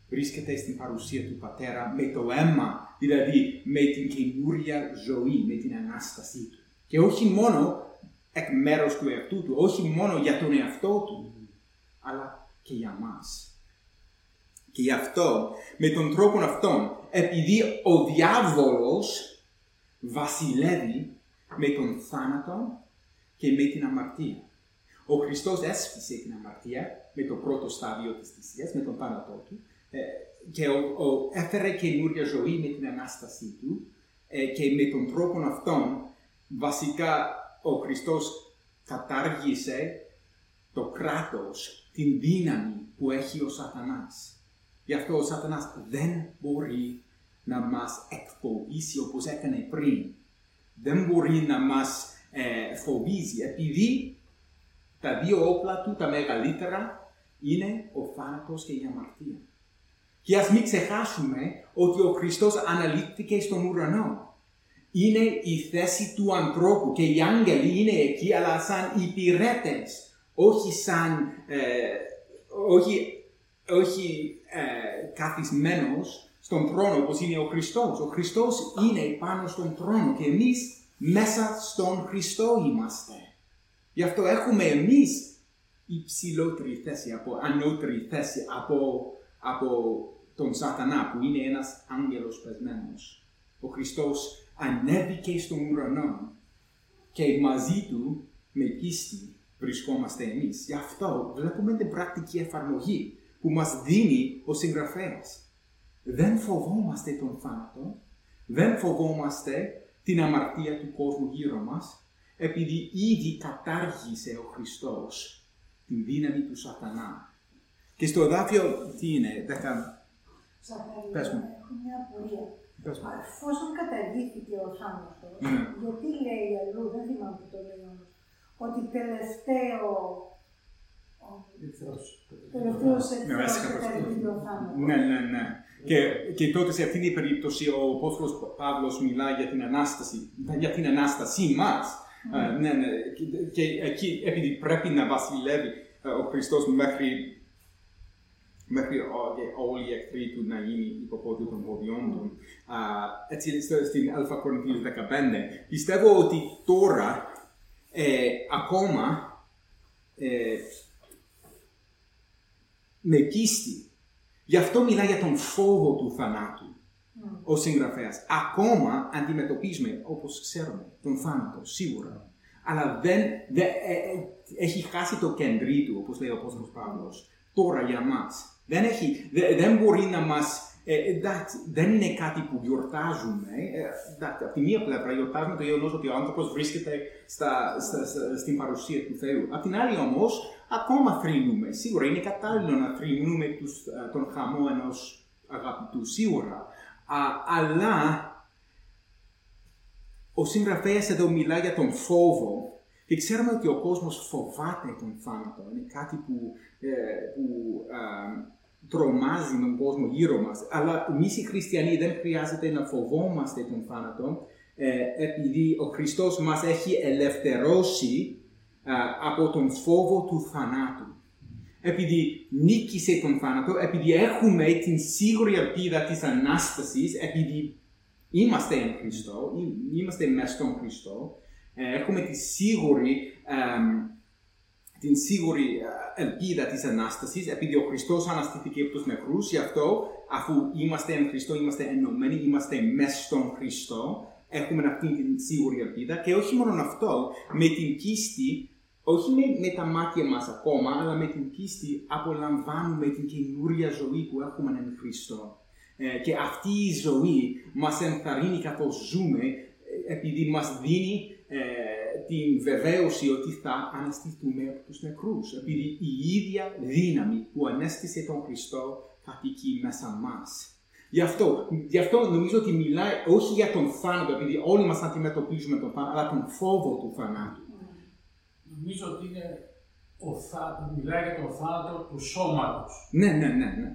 βρίσκεται στην παρουσία του Πατέρα με το αίμα, δηλαδή με την καινούρια ζωή, με την Ανάστασή του. Και όχι μόνο εκ μέρους του εαυτού του, όχι μόνο για τον εαυτό του, αλλά και για μας. Και γι' αυτό, με τον τρόπο αυτόν, επειδή ο διάβολος βασιλεύει με τον θάνατο και με την αμαρτία. Ο Χριστός έσφισε την αμαρτία με το πρώτο στάδιο της θυσίας, με τον θάνατό του, ε, και ο, ο, έφερε καινούρια ζωή με την Ανάστασή του ε, και με τον τρόπο αυτόν βασικά ο Χριστός κατάργησε το κράτος, την δύναμη που έχει ο σατανάς. Γι' αυτό ο σατανάς δεν μπορεί να μας εκφοβήσει όπως έκανε πριν. Δεν μπορεί να μας ε, φοβίζει επειδή τα δύο όπλα του, τα μεγαλύτερα, είναι ο θάνατος και η αμαρτία. Και ας μην ξεχάσουμε ότι ο Χριστός αναλύθηκε στον ουρανό. Είναι η θέση του ανθρώπου και οι άγγελοι είναι εκεί, αλλά σαν υπηρέτες, όχι σαν, ε, όχι, όχι ε, καθισμένος στον θρόνο όπως είναι ο Χριστός. Ο Χριστός είναι πάνω στον θρόνο και εμείς μέσα στον Χριστό είμαστε. Γι' αυτό έχουμε εμείς υψηλότερη θέση, από, ανώτερη θέση από, από τον σατανά που είναι ένας άγγελος πεσμένος. Ο Χριστός ανέβηκε στον ουρανό και μαζί του με πίστη βρισκόμαστε εμείς. Γι' αυτό βλέπουμε την πρακτική εφαρμογή που μας δίνει ο συγγραφέας. Δεν φοβόμαστε τον θάνατο, δεν φοβόμαστε την αμαρτία του κόσμου γύρω μας, επειδή ήδη κατάργησε ο Χριστός την δύναμη του σατανά. Και στο δάφιο τι είναι, δεκα... Ζαχαρία, Πες μου. έχω μια απορία. Πες μου. Εφόσον καταργήθηκε ο θάνατος, Ναι. γιατί λέει αλλού, δεν θυμάμαι που το λέει όμως, ότι τελευταίο, τελευταίος Ναι, εχθρός βασικά αυτό. καταργήθηκε ο θάνατος. Ναι, ναι, ναι. Και, και τότε σε αυτήν την περίπτωση ο Απόστολος Παύλος μιλά για την Ανάσταση, για την Ανάστασή μας. Ε, ναι, ναι. Και, και εκεί, επειδή πρέπει να βασιλεύει ε, ο Χριστός μέχρι, μέχρι ο- και όλοι οι εχθροί του να γίνει υποπόδιο των ποδιών του. Α, έτσι στο- στην Α Κορινθίους 15. Πιστεύω ότι τώρα ε, ακόμα ε, με πίστη. Γι' αυτό μιλά για τον φόβο του θανάτου ο συγγραφέας. Ακόμα αντιμετωπίζουμε, όπως ξέρουμε, τον θάνατο, σίγουρα. Αλλά δεν, δεν- ε, ε, έχει χάσει το κεντρί του, όπως λέει ο Απόστολος Παύλος, τώρα για μας. Δεν, έχει, δε- δεν μπορεί να μας... Ε, εντάξει, δεν είναι κάτι που γιορτάζουμε. Ε, εντάξει, από τη μία πλευρά γιορτάζουμε το γεγονός ότι ο άνθρωπος βρίσκεται στα, στα, στα- στην παρουσία του Θεού. Απ' την άλλη όμως, ακόμα θρυνούμε. Σίγουρα είναι κατάλληλο να θρυνούμε τους, ε, τον χαμό ενός αγαπητού, σίγουρα. Α, αλλά ο συγγραφέας εδώ μιλά για τον φόβο και ξέρουμε ότι ο κόσμος φοβάται τον θάνατο. Είναι κάτι που, ε, που α, τρομάζει τον κόσμο γύρω μας. Αλλά εμείς οι χριστιανοί δεν χρειάζεται να φοβόμαστε τον θάνατο ε, επειδή ο Χριστός μας έχει ελευθερώσει α, από τον φόβο του θανάτου. Επειδή νίκησε τον θάνατο, επειδή έχουμε την σίγουρη ελπίδα της Ανάστασης, επειδή είμαστε εν Χριστώ, ή- είμαστε μέσα στον Χριστό, ε, έχουμε τη σίγουρη, εμ, την σίγουρη ε, ελπίδα της Ανάστασης, επειδή ο Χριστός αναστήθηκε από τους νεκρούς, γι' αυτό αφού είμαστε εν Χριστώ, είμαστε ενωμένοι, είμαστε μέσα στον Χριστό, έχουμε αυτή την σίγουρη ελπίδα και όχι μόνο αυτό, με την πίστη, όχι με, με τα μάτια μας ακόμα, αλλά με την πίστη απολαμβάνουμε την καινούρια ζωή που έχουμε εν Χριστό. Ε, και αυτή η ζωή μας ενθαρρύνει καθώς ζούμε, ε, επειδή μας δίνει ε, την βεβαίωση ότι θα αναστηθούμε από τους νεκρούς. Επειδή η ίδια δύναμη που ανέστησε τον Χριστό κατοικεί μέσα μας. Γι' αυτό, γι' αυτό νομίζω ότι μιλάει όχι για τον θάνατο, επειδή όλοι μας αντιμετωπίζουμε τον θάνατο, αλλά τον φόβο του θανάτου. Νομίζω ότι είναι ο θα... μιλάει για τον θάνατο του σώματος. Ναι, ναι, ναι, ναι.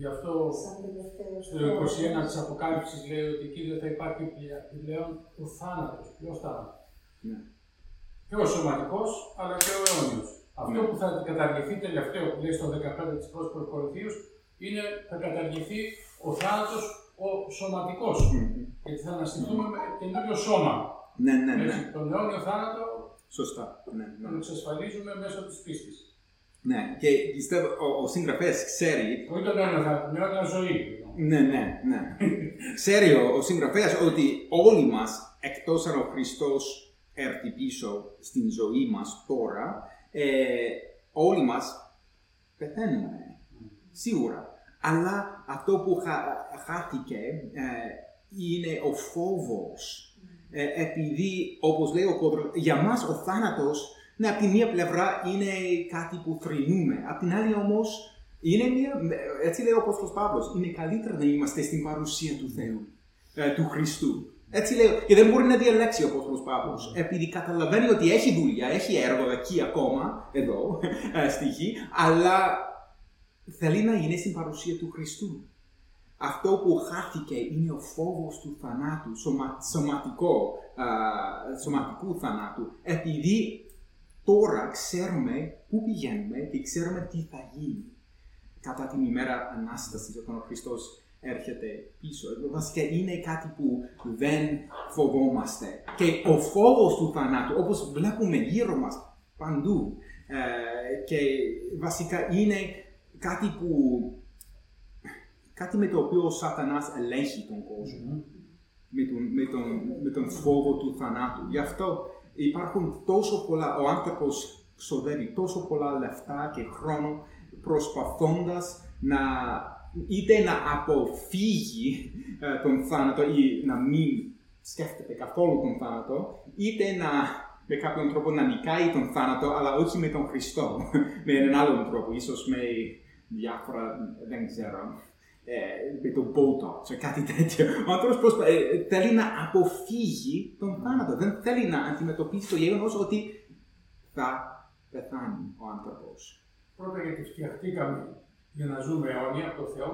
Γι' αυτό Σαν τελευταίος στο 21 της Αποκάλυψης λέει ότι εκεί δεν θα υπάρχει πλε- πλέον ο θάνατος. Ποιος θάνατος. Ναι. Και ο σωματικός, αλλά και ο αιώνιος. Αυτό Ναι. που θα καταργηθεί τελευταίο που λέει στο 15 της πρώτης Κορινθίους είναι θα καταργηθεί ο θάνατος ο σωματικός. Γιατί θα αναστηθούμε με καινούριο σώμα. Ναι, ναι, ναι. Έτσι, τον αιώνιο θάνατο Σωστά. Ναι, τον ναι. εξασφαλίζουμε μέσω της πίστης. ναι. Και πιστεύω ο, ο συγγραφέας ξέρει Όχι τον αιώνιο θάνατο, την αιώνια ζωή. Ναι, ναι, ναι. Ξέρει ο, ο συγγραφέας ότι όλοι μας, εκτός αν ο Χριστός έρθει πίσω στην ζωή μας τώρα, ε, όλοι μας πεθαίνουμε, σίγουρα. Αλλά αυτό που χα- χάθηκε ε, είναι ο φόβος. Ε, επειδή, όπως λέει ο Κόντρος, για μας ο θάνατος, ναι, από τη μία πλευρά είναι κάτι που θρυνούμε. Απ' την άλλη όμως, είναι μια, έτσι λέει ο Απόστολος Παύλος, είναι καλύτερα να είμαστε στην παρουσία του Θεού, ε, του Χριστού. Έτσι λέει, και δεν μπορεί να διαλέξει ο Απόστολος Παύλος, επειδή καταλαβαίνει ότι έχει δουλειά, έχει έργο εκεί ακόμα, εδώ, ε, στη γη, αλλά θέλει να είναι στην παρουσία του Χριστού. Αυτό που χάθηκε είναι ο φόβος του θανάτου, σωμα, σωματικό, α, σωματικού θανάτου, επειδή τώρα ξέρουμε πού πηγαίνουμε και ξέρουμε τι θα γίνει κατά την ημέρα Ανάστασης όταν ο Χριστός έρχεται πίσω. Βασικά είναι κάτι που δεν φοβόμαστε. Και ο φόβος του θανάτου, όπως βλέπουμε γύρω μας παντού, ε, και βασικά είναι κάτι που κάτι με το οποίο ο σατανάς ελέγχει τον κόσμο. Με τον, με, τον, με τον φόβο του θανάτου. Γι' αυτό υπάρχουν τόσο πολλά, ο άνθρωπος ξοδεύει τόσο πολλά λεφτά και χρόνο προσπαθώντας να είτε να αποφύγει ε, τον θάνατο ή να μην σκέφτεται καθόλου τον θάνατο, είτε να με κάποιον τρόπο να νικάει τον θάνατο, αλλά όχι με τον Χριστό, με έναν άλλον τρόπο, ίσως με διάφορα, δεν ξέρω, ε, με το Botox ή κάτι τέτοιο. Ο άνθρωπος προσπα... ε, θέλει να αποφύγει τον θάνατο, δεν θέλει να αντιμετωπίσει το γεγονός ότι θα πεθάνει ο άνθρωπος. Πρώτα γιατί φτιαχτήκαμε για να ζούμε αιώνια από τον Θεό,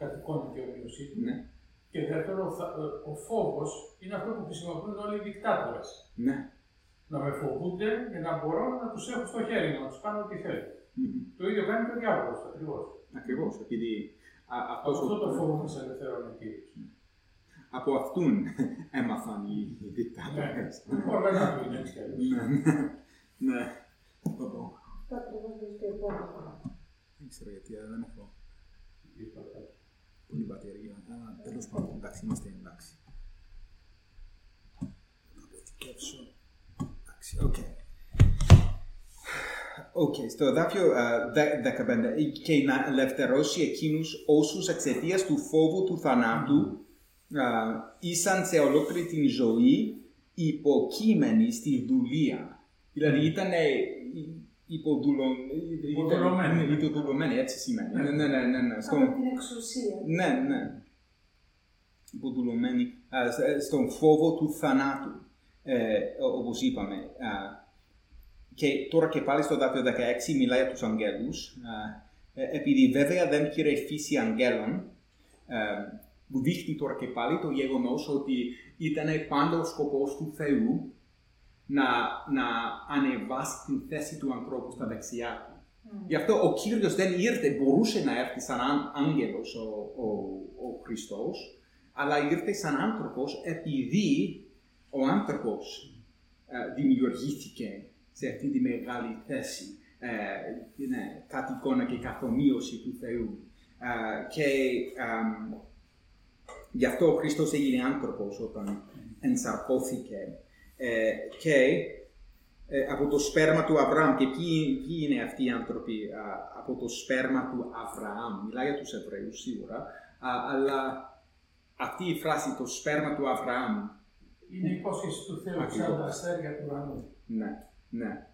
κατ' εικόνα και ομοιοσύνη του. Ναι, Και δεύτερο, ο, θα- ο φόβος είναι αυτό που χρησιμοποιούν όλοι οι δικτάτορες. ναι. Να με φοβούνται για να μπορώ να τους έχω στο χέρι μου, να τους κάνω ό,τι θέλω. Μμμ. Το ίδιο κάνει και ο διάβολος ακριβώς. Ακριβώς, επειδή α, Από αυτός αυτό ο- το φόβο μας ελευθερώνει ο Κύριος. από αυτούν έμαθαν οι, οι δικτάτορες. Ναι, ο όργανα του είναι έτσι κι αλλιώς. Ναι, ναι, ναι. Πω, πω. Αυτό ακριβώς βρίσκει το επόμενο. Δεν ξέρω γιατί αλλά δεν έχω πολύ μπαταρία. Αλλά τέλος πάντων, εντάξει, είμαστε εντάξει. Να αποθηκεύσω. Εντάξει, OK. OK, στο εδάφιο α, δε- 15 και να ελευθερώσει εκείνους όσους εξαιτίας του φόβου του θανάτου α, ήσαν σε ολόκληρη την ζωή υποκείμενοι στη δουλεία. Δηλαδή ήταν υποδουλωμένοι. Υποδουλωμένοι. Υποδουλωμένοι, έτσι σημαίνει. Ναι, ναι, ναι, ναι. ναι. Στον- Από την εξουσία. ναι, ναι. Υποδουλωμένοι α, σ- στον φόβο του θανάτου, ε, ο- όπως είπαμε. Α, και τώρα και πάλι στο δάκτυο 16 μιλάει για τους αγγέλους, α, ε, επειδή βέβαια δεν υπήρχε φύση αγγέλων, ε, που δείχνει τώρα και πάλι το γεγονός ότι ήταν πάντα ο σκοπός του Θεού να, να ανεβάσει την θέση του ανθρώπου στα δεξιά του. Γι' αυτό ο Κύριος δεν ήρθε, μπορούσε να έρθει σαν άν- άγγελος ο, ο, ο Χριστός, αλλά ήρθε σαν άνθρωπος επειδή ο άνθρωπος ε, δημιουργήθηκε σε αυτή τη μεγάλη θέση, ε, ναι, κατ' εικόνα και καθομοίωση του Θεού. Ε, και εμ, γι' αυτό ο Χριστός έγινε άνθρωπος όταν ενσαρκώθηκε ε, και ε, από το σπέρμα του Αβραάμ. Και ποιοι, ποιοι είναι αυτοί οι άνθρωποι α, από το σπέρμα του Αβραάμ. Μιλάει για τους Εβραίους σίγουρα, α, αλλά αυτή η φράση, το σπέρμα του Αβραάμ, Είναι η υπόσχεση του Θεού, Ακριβώς. σαν τα αστέρια του ουρανού. ναι, ναι.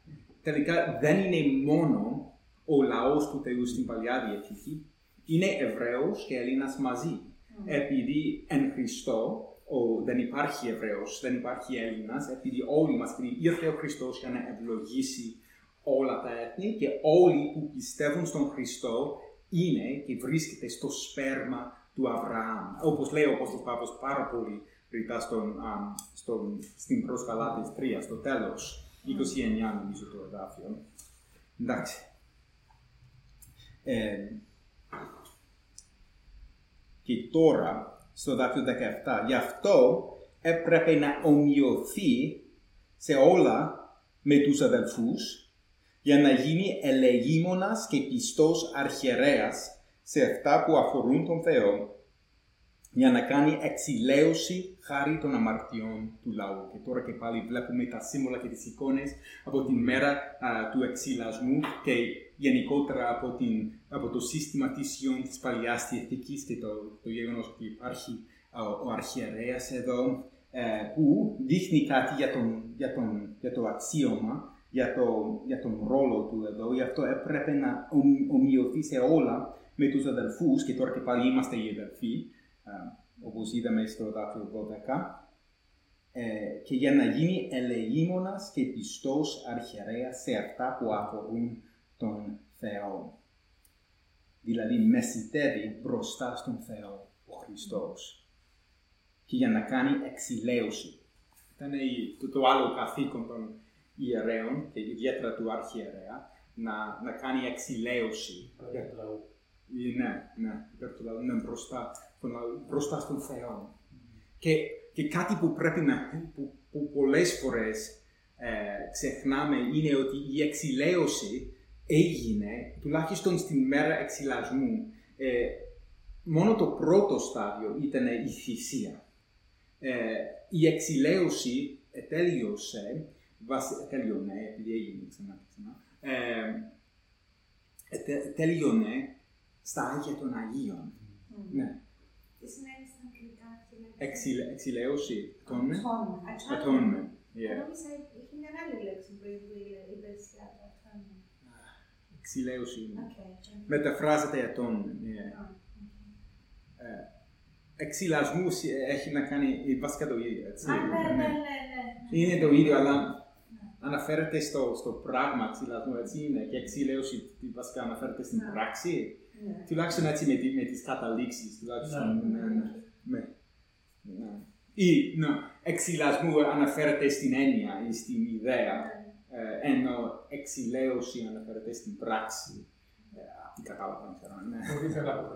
Τελικά δεν είναι μόνο ο λαός του Θεού στην Παλιά Διαθήκη, είναι Εβραίος και Έλληνας μαζί. Επειδή εν Χριστώ ο, δεν υπάρχει Εβραίος, δεν υπάρχει Έλληνας, επειδή όλοι μας, επειδή ήρθε ο Χριστός για να ευλογήσει όλα τα έθνη και όλοι που πιστεύουν στον Χριστό είναι και βρίσκεται στο σπέρμα του Αβραάμ. Όπως λέει ο Απόστολος Παύλος πάρα πολύ ρητά στον, α, στον, στην προς Γαλάτες 3, στο τέλος, 29 νομίζω το εδάφιο. Εντάξει. Ε, και τώρα στο δάφιο 17. Γι' αυτό έπρεπε να ομοιωθεί σε όλα με τους αδελφούς για να γίνει ελεγήμονας και πιστός αρχιερέας σε αυτά που αφορούν τον Θεό για να κάνει εξηλαίωση χάρη των αμαρτιών του λαού. Και τώρα και πάλι βλέπουμε τα σύμβολα και τις εικόνες από τη μέρα α, του εξηλασμού και γενικότερα από, την, από το σύστημα της Ιών της Παλιάς Διαθήκης και το, το γεγονός ότι υπάρχει α, ο αρχιερέας εδώ ε, που δείχνει κάτι για, τον, για, τον, για το αξίωμα, για, το, για τον ρόλο του εδώ. Γι' αυτό έπρεπε να ομοιωθεί σε όλα με τους αδελφούς και τώρα και πάλι είμαστε οι αδελφοί όπως είδαμε στο δάφιο 12, ε, και για να γίνει ελεήμονας και πιστός αρχιερέας σε αυτά που αφορούν τον Θεό. Δηλαδή μεσητεύει μπροστά στον Θεό ο Χριστός και για να κάνει εξηλαίωση. Ήταν το, το άλλο καθήκον των ιερέων και ιδιαίτερα του αρχιερέα να, να κάνει εξηλαίωση. Ναι, ναι, υπέρ του λαού, ναι, μπροστά μπροστά στον Θεό. Και, και κάτι που πρέπει να, που, που πολλές φορές ε, ξεχνάμε είναι ότι η εξηλαίωση έγινε, τουλάχιστον στην μέρα εξηλασμού, ε, μόνο το πρώτο στάδιο ήταν η θυσία. Ε, η εξηλαίωση τέλειωσε, τέλειωνε, επειδή έγινε ξανά και ξανά, ε, τέλειωνε στα Άγια των Αγίων. Ναι. Τι σημαίνει στα αγγλικά Εξηλε, εξηλαίωση. Atonement. Atonement. Atonement. Yeah. Νόμιζα είχε μια άλλη λέξη που είπε atonement. Εξηλαίωση. Okay. Μεταφράζεται atonement. Yeah. Ε, εξηλασμού έχει να κάνει βασικά το ίδιο. Έτσι. Α, ναι, ναι, ναι, ναι. Είναι το ίδιο, αλλά αναφέρεται στο, στο πράγμα εξηλασμού, έτσι είναι. Και εξηλαίωση βασικά αναφέρεται στην πράξη. Ναι. Τουλάχιστον έτσι με, με τις καταλήξεις, τουλάχιστον, ναι, ναι, ναι. ναι. ναι. Ή, ναι, εξηλασμού αναφέρεται στην έννοια ή στην ιδέα, ε, ενώ εξηλαίωση αναφέρεται στην πράξη. Ε, αυτή κατάλαβα, δεν ξέρω, ναι. Πολύ καλά που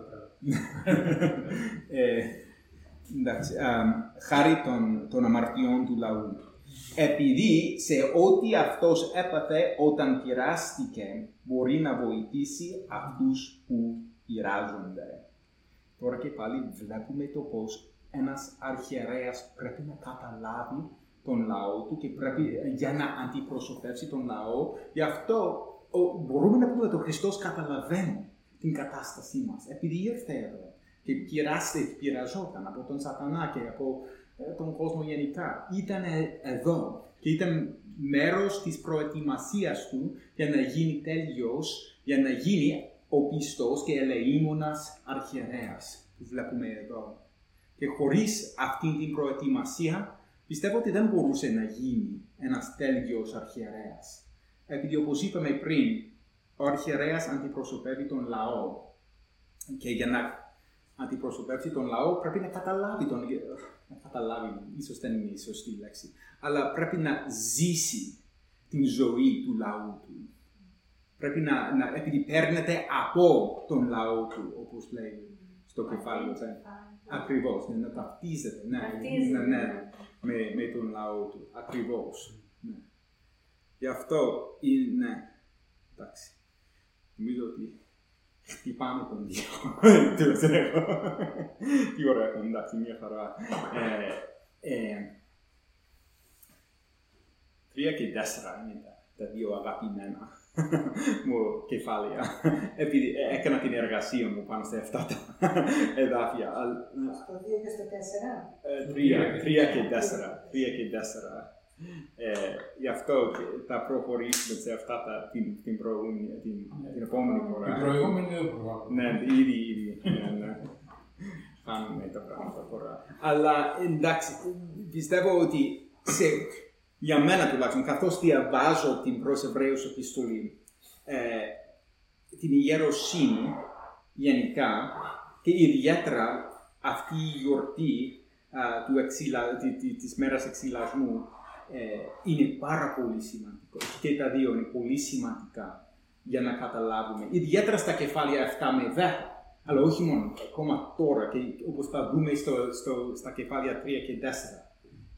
ε, Εντάξει, χάρη των, των αμαρτιών του λαού. Επειδή σε ό,τι αυτός έπαθε όταν πειράστηκε μπορεί να βοηθήσει αυτούς που πειράζονται. Τώρα και πάλι βλέπουμε το πώς ένας αρχιερέας πρέπει να καταλάβει τον λαό του και πρέπει για να αντιπροσωπεύσει τον λαό. Γι' αυτό μπορούμε να πούμε ότι ο Χριστός καταλαβαίνει την κατάστασή μας, επειδή ήρθε εδώ και πειράζεται, πειραζόταν από τον σατανά και από ε, τον κόσμο γενικά. Ήταν εδώ και ήταν μέρος της προετοιμασίας του για να γίνει τέλειος, για να γίνει ο πιστός και ελεήμονας αρχιερέας που βλέπουμε εδώ. Και χωρίς αυτή την προετοιμασία πιστεύω ότι δεν μπορούσε να γίνει ένας τέλειος αρχιερέας. Επειδή όπως είπαμε πριν, ο αρχιερέας αντιπροσωπεύει τον λαό. Και για να αντιπροσωπεύσει τον λαό πρέπει να καταλάβει τον... Να καταλάβει, ίσως δεν είναι η σωστή λέξη. Αλλά πρέπει να ζήσει την ζωή του λαού του. Πρέπει να, να επειδή παίρνετε από τον λαό του, όπως λέει στο κεφάλαιο. Ναι. Ακριβώς, ναι, να ταυτίζεται ναι, ναι, ναι, με, με τον λαό του. Ακριβώς. Ναι. Γι' αυτό είναι, ναι, εντάξει, νομίζω ότι χτυπάμε τον Δίο. Τι ωραία, εντάξει, μια χαρά. Ε, ε, τρία και τέσσερα είναι τα δύο αγαπημένα μου κεφάλαια. Επειδή έκανα την εργασία μου πάνω σε αυτά τα εδάφια. Στο 2 και στο 4. Τρία, τρία και τέσσερα. Τρία και τέσσερα. Ε, γι' αυτό και θα προχωρήσουμε σε αυτά τα, την, την, προηγούμενη, την, την επόμενη φορά. Την προηγούμενη δεν προχωράμε. Ναι, ήδη, ήδη. ναι, ναι. Χάνουμε τα πράγματα τώρα. Αλλά εντάξει, πιστεύω ότι σε, για μένα τουλάχιστον, καθώς διαβάζω την προς Εβραίους επιστολή, ε, την ιεροσύνη γενικά και ιδιαίτερα αυτή η γιορτή α, του εξυλα, τη, τη, της μέρας εξυλασμού ε, είναι πάρα πολύ σημαντικό. Και τα δύο είναι πολύ σημαντικά για να καταλάβουμε. Ιδιαίτερα στα κεφάλαια 7 με 10. Αλλά όχι μόνο, ακόμα τώρα και όπως θα δούμε στο, στο, στα κεφάλια 3 και 4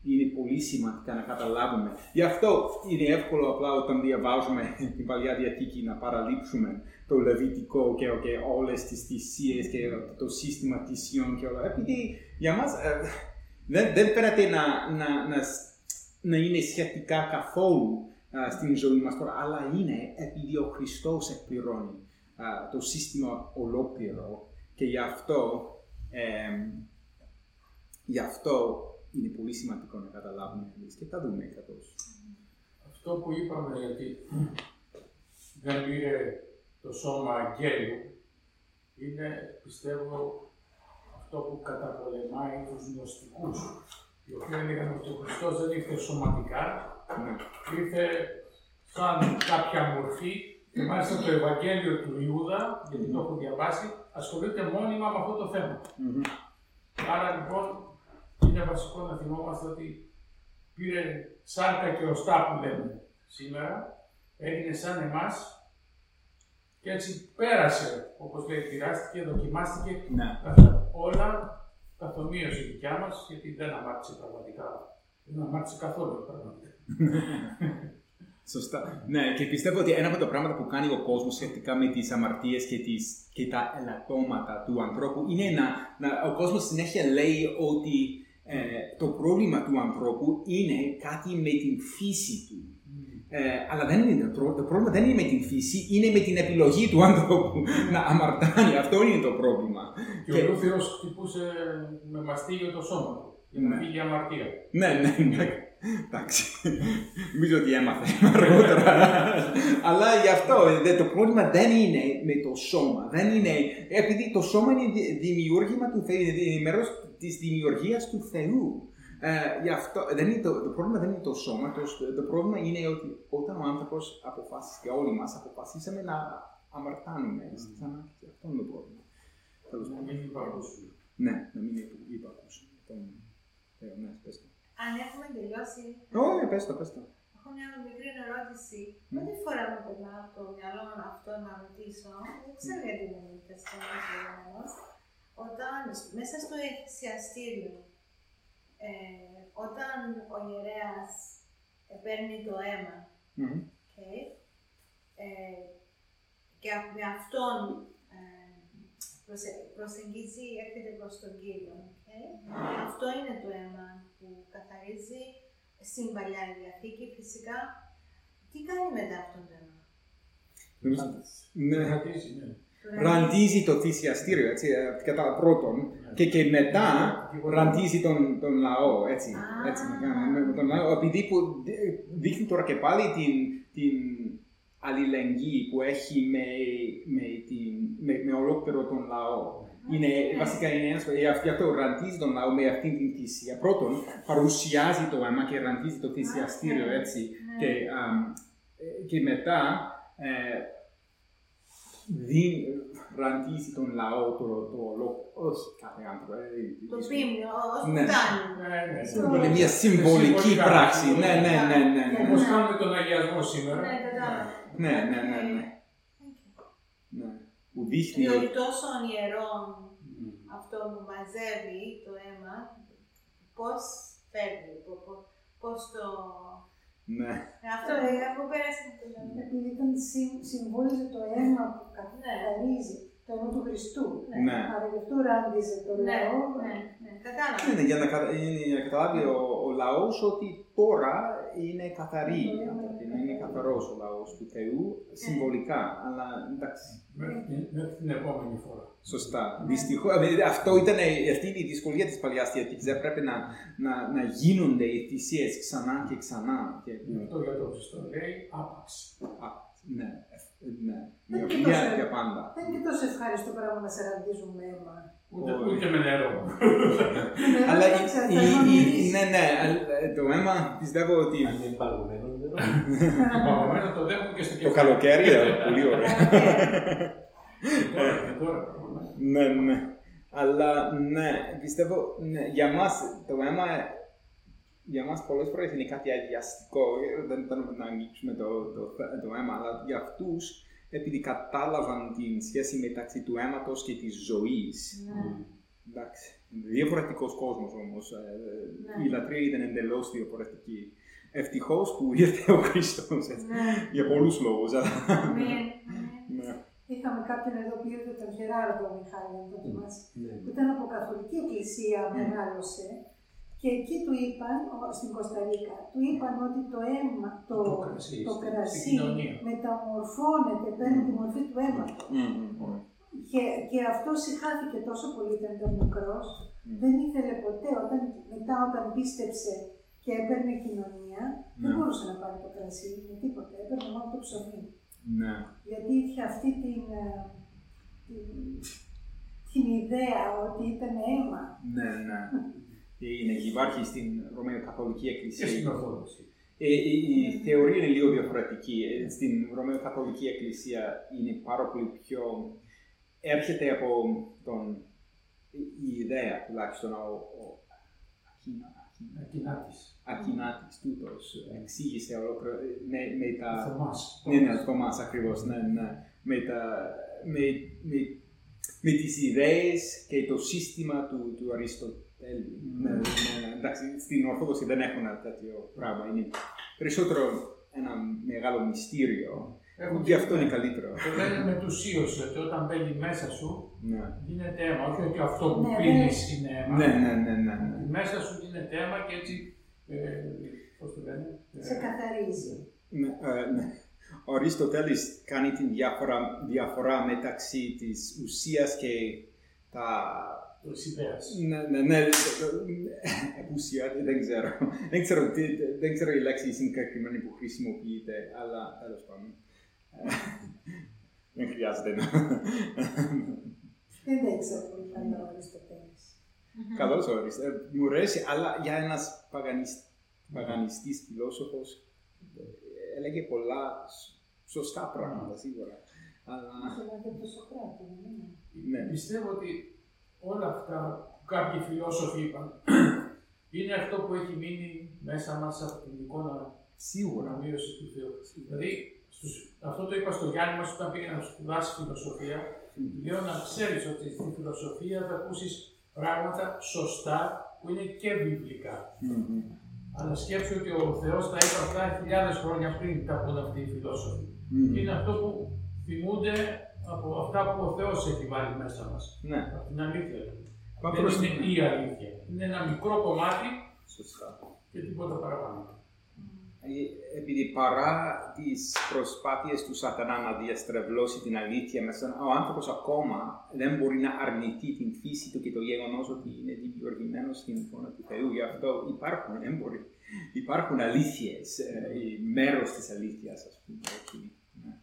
είναι πολύ σημαντικά να καταλάβουμε. Γι' αυτό είναι εύκολο απλά όταν διαβάζουμε την Παλιά Διαθήκη να παραλείψουμε το Λεβιτικό και, και όλες τις θυσίες και το σύστημα θυσιών και όλα. Επειδή για μας ε, δεν, δεν φαίνεται να, να, να, να είναι σχετικά καθόλου α, στην ζωή μας τώρα, αλλά είναι επειδή ο Χριστός εκπληρώνει α, το σύστημα ολόκληρο και γι' αυτό, ε, γι' αυτό είναι πολύ σημαντικό να καταλάβουμε εμείς και θα δούμε καθώς. Αυτό που είπαμε ότι δεν πήρε το σώμα αγγέλου είναι, πιστεύω, αυτό που καταπολεμάει τους γνωστικούς, οι οποίοι έλεγαν ότι ο Χριστός δεν ήρθε σωματικά, ήρθε σαν κάποια μορφή και μάλιστα το Ευαγγέλιο του Ιούδα, γιατί το έχω διαβάσει, ασχολείται μόνιμα με αυτό το θέμα. Άρα λοιπόν είναι βασικό να θυμόμαστε ότι πήρε σάρκα και οστά που λέμε σήμερα, έγινε σαν εμάς και έτσι πέρασε, όπως λέει, πειράστηκε, δοκιμάστηκε, Ναι. καθα- όλα καθομοίωσε η δικιά μας, γιατί δεν αμάρτησε πραγματικά. Δεν αμάρτησε καθόλου πραγματικά. Σωστά. Ναι, και πιστεύω ότι ένα από τα πράγματα που κάνει ο κόσμος σχετικά με τις αμαρτίες και, τις, και τα ελαττώματα του ανθρώπου είναι να, να ο κόσμος συνέχεια λέει ότι ε, το πρόβλημα του ανθρώπου είναι κάτι με την φύση του. Ε, αλλά δεν είναι το, πρό- το πρόβλημα δεν είναι με την φύση, είναι με την επιλογή του άνθρωπου να αμαρτάνει. Αυτό είναι το πρόβλημα. Και ο Λούθυρος χτυπούσε με μαστίγιο το σώμα του, για να Ναι. φύγει η αμαρτία. Ναι, ναι, ναι. Εντάξει. Νομίζω ότι έμαθε αργότερα. Αλλά γι' αυτό δε, το πρόβλημα δεν είναι με το σώμα. Δεν είναι, επειδή το σώμα είναι δη- δημιούργημα του Θεού, είναι μέρο της δημιουργίας του Θεού. Ε, γι' αυτό δεν είναι το, το πρόβλημα δεν είναι το σώμα. Το, το πρόβλημα είναι ότι όταν ο άνθρωπος αποφάσισε και όλοι μας αποφασίσαμε να αμαρτάνουμε. Σαν, αυτό είναι το πρόβλημα. Τέλος Να πάντων. μην υπακούσουν. Ναι, να μην υπακούσουμε. τον Θεό. Ναι, πες το. Αν έχουμε τελειώσει, Όχι, πες το, πες το. έχω μια μικρή ερώτηση. Πρώτη φορά μου περνά από το μυαλό μου αυτό να ρωτήσω, δεν ξέρω γιατί δεν ήρθε στο μυαλό όταν μέσα στο εκθεσιαστήριο, ε, όταν ο ιερέας ε, παίρνει το αίμα Μμμ. okay, ε, και α- με αυτόν ε, προσε- προσεγγίζει, έρχεται προς τον Κύριο. okay. Αυτό είναι το αίμα που καθαρίζει στην Παλιά Διαθήκη φυσικά. Τι κάνει μετά αυτόν το αίμα; Ναι. Κρατήσει, ναι. Το Ραντίζει το θυσιαστήριο, έτσι, ε, κατά πρώτον, και, και μετά ραντίζει τον, τον λαό, έτσι, Α. έτσι, με- με τον λαό, επειδή που δι- δείχνει τώρα και πάλι την, την αλληλεγγύη που έχει με, με, την, με, με ολόκληρο τον λαό. Είναι, βασικά είναι ένας, ε, γι' αυτό ραντίζει τον λαό με αυτήν την θυσία. Πρώτον, παρουσιάζει το αίμα και ραντίζει το θυσιαστήριο, ναι. έτσι, Ναι. και, αμ, ε, και μετά ε, δι- ραντίζει τον λαό το, το ολόκληρο, όχι κάθε άνθρωπο. ε, Το ίσως- πίμνιο, όσο Ναι. φτάνει. Ναι, ναι. Το- Είναι μια συμβολική Συμβολικά. πράξη. Ναι, ναι, ναι, ναι. ναι. Όπως κάνουμε τον αγιασμό σήμερα. Ναι, κατάλαβα. Ναι, ναι, ναι, ναι. ναι. Που δείχνει Διότι ότι... τόσων ιερών αυτό που μαζεύει το αίμα, πώς φεύγει, πο- πο- πώς το... Ναι. Ε, Αυτό δεν είναι που πέρασε από το νου. Επειδή ήταν συμ- συμβόλιζε το αίμα που καθαρίζει, το αίμα του Χριστού. Ναι. Άρα γι' αυτό ράντιζε το Ναι, λαό. ναι, ναι, κατάλαβα. Ναι, για να, κατα- είναι για να καταλάβει ο, ο λαός ότι τώρα είναι καθαρή. Είναι, είναι καθαρός ο λαός του Θεού συμβολικά. Αλλά εντάξει, Μέχρι την- μέχρι την επόμενη φορά. σωστά. Δυστυχώς, δηλαδή, αυτό ήταν η- αυτή είναι η δυσκολία της Παλιάς Διαθήκης. Δεν πρέπει να, να, να γίνονται οι θυσίες ξανά και ξανά. Και, Αυτό για τον Χριστό λέει άπαξ. α, ναι, ε, ναι, Δεν για, είναι για, τόσο- για πάντα. Δεν είναι και τόσο ευχάριστο πράγμα να σε ραντίζουν με αίμα. Ούτε, Όχι. ούτε με νερό. Με Αλλά αίμα, η- ξέρεις, η- θα η- μυρίσει. ναι, ναι, αλλά το αίμα πιστεύω ότι Αν είναι παγωμένο νερό. Επομένω το δέχομαι και στο το κεφάλι. καλοκαίρι είναι πολύ ωραίο. Και τώρα, και τώρα. Ναι, ναι. Αλλά ναι, πιστεύω ναι, για μας το αίμα για μας πολλές φορές είναι κάτι αγιαστικό. Δεν θέλουμε να ανοίξουμε το, το, το αίμα, αλλά για αυτούς επειδή κατάλαβαν την σχέση μεταξύ του αίματος και της ζωής. Ναι. Εντάξει, διαφορετικός κόσμος όμως. Ε, Ναι. Η λατρεία ήταν εντελώς διαφορετική. Ευτυχώς που ήρθε ο Χριστός, έτσι, Ναι. για πολλούς λόγους. αλλά- Αμήν. Ναι. Είχαμε κάποιον εδώ που ήρθε τον Χεράρδο Μιχάλη, αν το θυμάσαι, Ναι. που ήταν από καθολική εκκλησία, Mm. μεγάλωσε. Και εκεί του είπαν, ο- στην Κωνσταντίνα, του είπαν ότι το αίμα, το, Το κρασί, το στην- κρασί στην κοινωνία. μεταμορφώνεται, παίρνει τη μορφή του αίματος. Μμμ, μμμ. Και, και αυτό συχάθηκε τόσο πολύ όταν ήταν μικρός, Mm. δεν ήθελε ποτέ, όταν, μετά όταν πίστεψε και έπαιρνε κοινωνία, δεν Ναι. μπορούσε να πάρει το κρασί με τίποτα, έπαιρνε μόνο το ψωμί. Ναι. Γιατί είχε αυτή την, ε, την, την ιδέα ότι ήταν αίμα. Ναι, ναι. Είναι, υπάρχει στην Ρωμαιοκαθολική Και Εκκλησία. στην Ορθόδοξη. Ε, η, η θεωρία είναι λίγο διαφορετική. Ε, Στην Ρωμαιοκαθολική Εκκλησία είναι πάρα πολύ πιο... Έρχεται από τον... η- η ιδέα τουλάχιστον ο, ο Ακίνα, Ακίνα, Ακινάτης. Ακινάτης τούτος εξήγησε ολόκληρο με, με τα... Θωμάς. Ναι, ναι, ο Θωμάς ακριβώς, ναι, ναι. Με, τα, με, με, με τις ιδέες και το σύστημα του, του Αριστοτέλη. Ναι, ναι, ναι. Εντάξει, στην Ορθόδοξη δεν έχουν ένα τέτοιο πράγμα. Είναι περισσότερο ένα μεγάλο μυστήριο. Έχουν Και αυτό είναι καλύτερο. Το λένε μετουσίωση, ότι όταν μπαίνει μέσα σου Ναι, γίνεται αίμα. Όχι ότι αυτό που Ναι, πίνεις είναι αίμα. ναι, ναι, ναι. ναι, ναι. Μέσα σου γίνεται αίμα και έτσι. Ε, πώς το λένε. ε, Σε καθαρίζει. Ναι, ε, ναι. Ο Αριστοτέλης κάνει την διάφορα, διαφορά μεταξύ της ουσίας και τα Το ιδέας. Ναι, ναι, ναι. Ουσία, δεν ξέρω. Δεν ξέρω, τι, δεν ξέρω η λέξη συγκεκριμένη που χρησιμοποιείται, αλλά τέλος πάντων. Δεν χρειάζεται να. Δεν δεν ξέρω πολύ καλά ο Αριστοτέλης. Καλώς όριστε. Μου αρέσει, αλλά για ένας παγανισ- παγανιστής φιλόσοφος ε, έλεγε πολλά σ- σωστά πράγματα σίγουρα. Αλλά, Ήθελα και το Σοκράτη, δεν είναι; ναι. Πιστεύω ότι όλα αυτά που κάποιοι φιλόσοφοι είπαν είναι αυτό που έχει μείνει μέσα μας από την εικόνα Σίγουρα. αναμείωση του Θεού. Δηλαδή, στους, αυτό το είπα στο Γιάννη μας όταν πήγα να σπουδάσει φιλοσοφία. Λέω να ξέρεις ότι στη φιλοσοφία θα ακούσεις πράγματα σωστά που είναι και βιβλικά. Μμμ. Αλλά σκέψου ότι ο Θεός τα είπε αυτά χιλιάδες χρόνια πριν τα πούν αυτοί οι φιλόσοφοι. Μμμ. Είναι αυτό που θυμούνται από αυτά που ο Θεός έχει βάλει μέσα μας. Ναι, Από την αλήθεια του. Μα Δεν προς είναι την- η αλήθεια. Είναι ένα μικρό κομμάτι σωστά. και τίποτα παραπάνω. Ε, επειδή παρά τις προσπάθειες του σατανά να διαστρεβλώσει την αλήθεια μέσα, ο άνθρωπος ακόμα δεν μπορεί να αρνηθεί την φύση του και το γεγονός ότι είναι δημιουργημένος στην εικόνα του Θεού. Γι' αυτό υπάρχουν, δεν μπορεί. Υπάρχουν αλήθειες, ε, μέρος της αλήθειας, ας πούμε. έτσι. Ναι.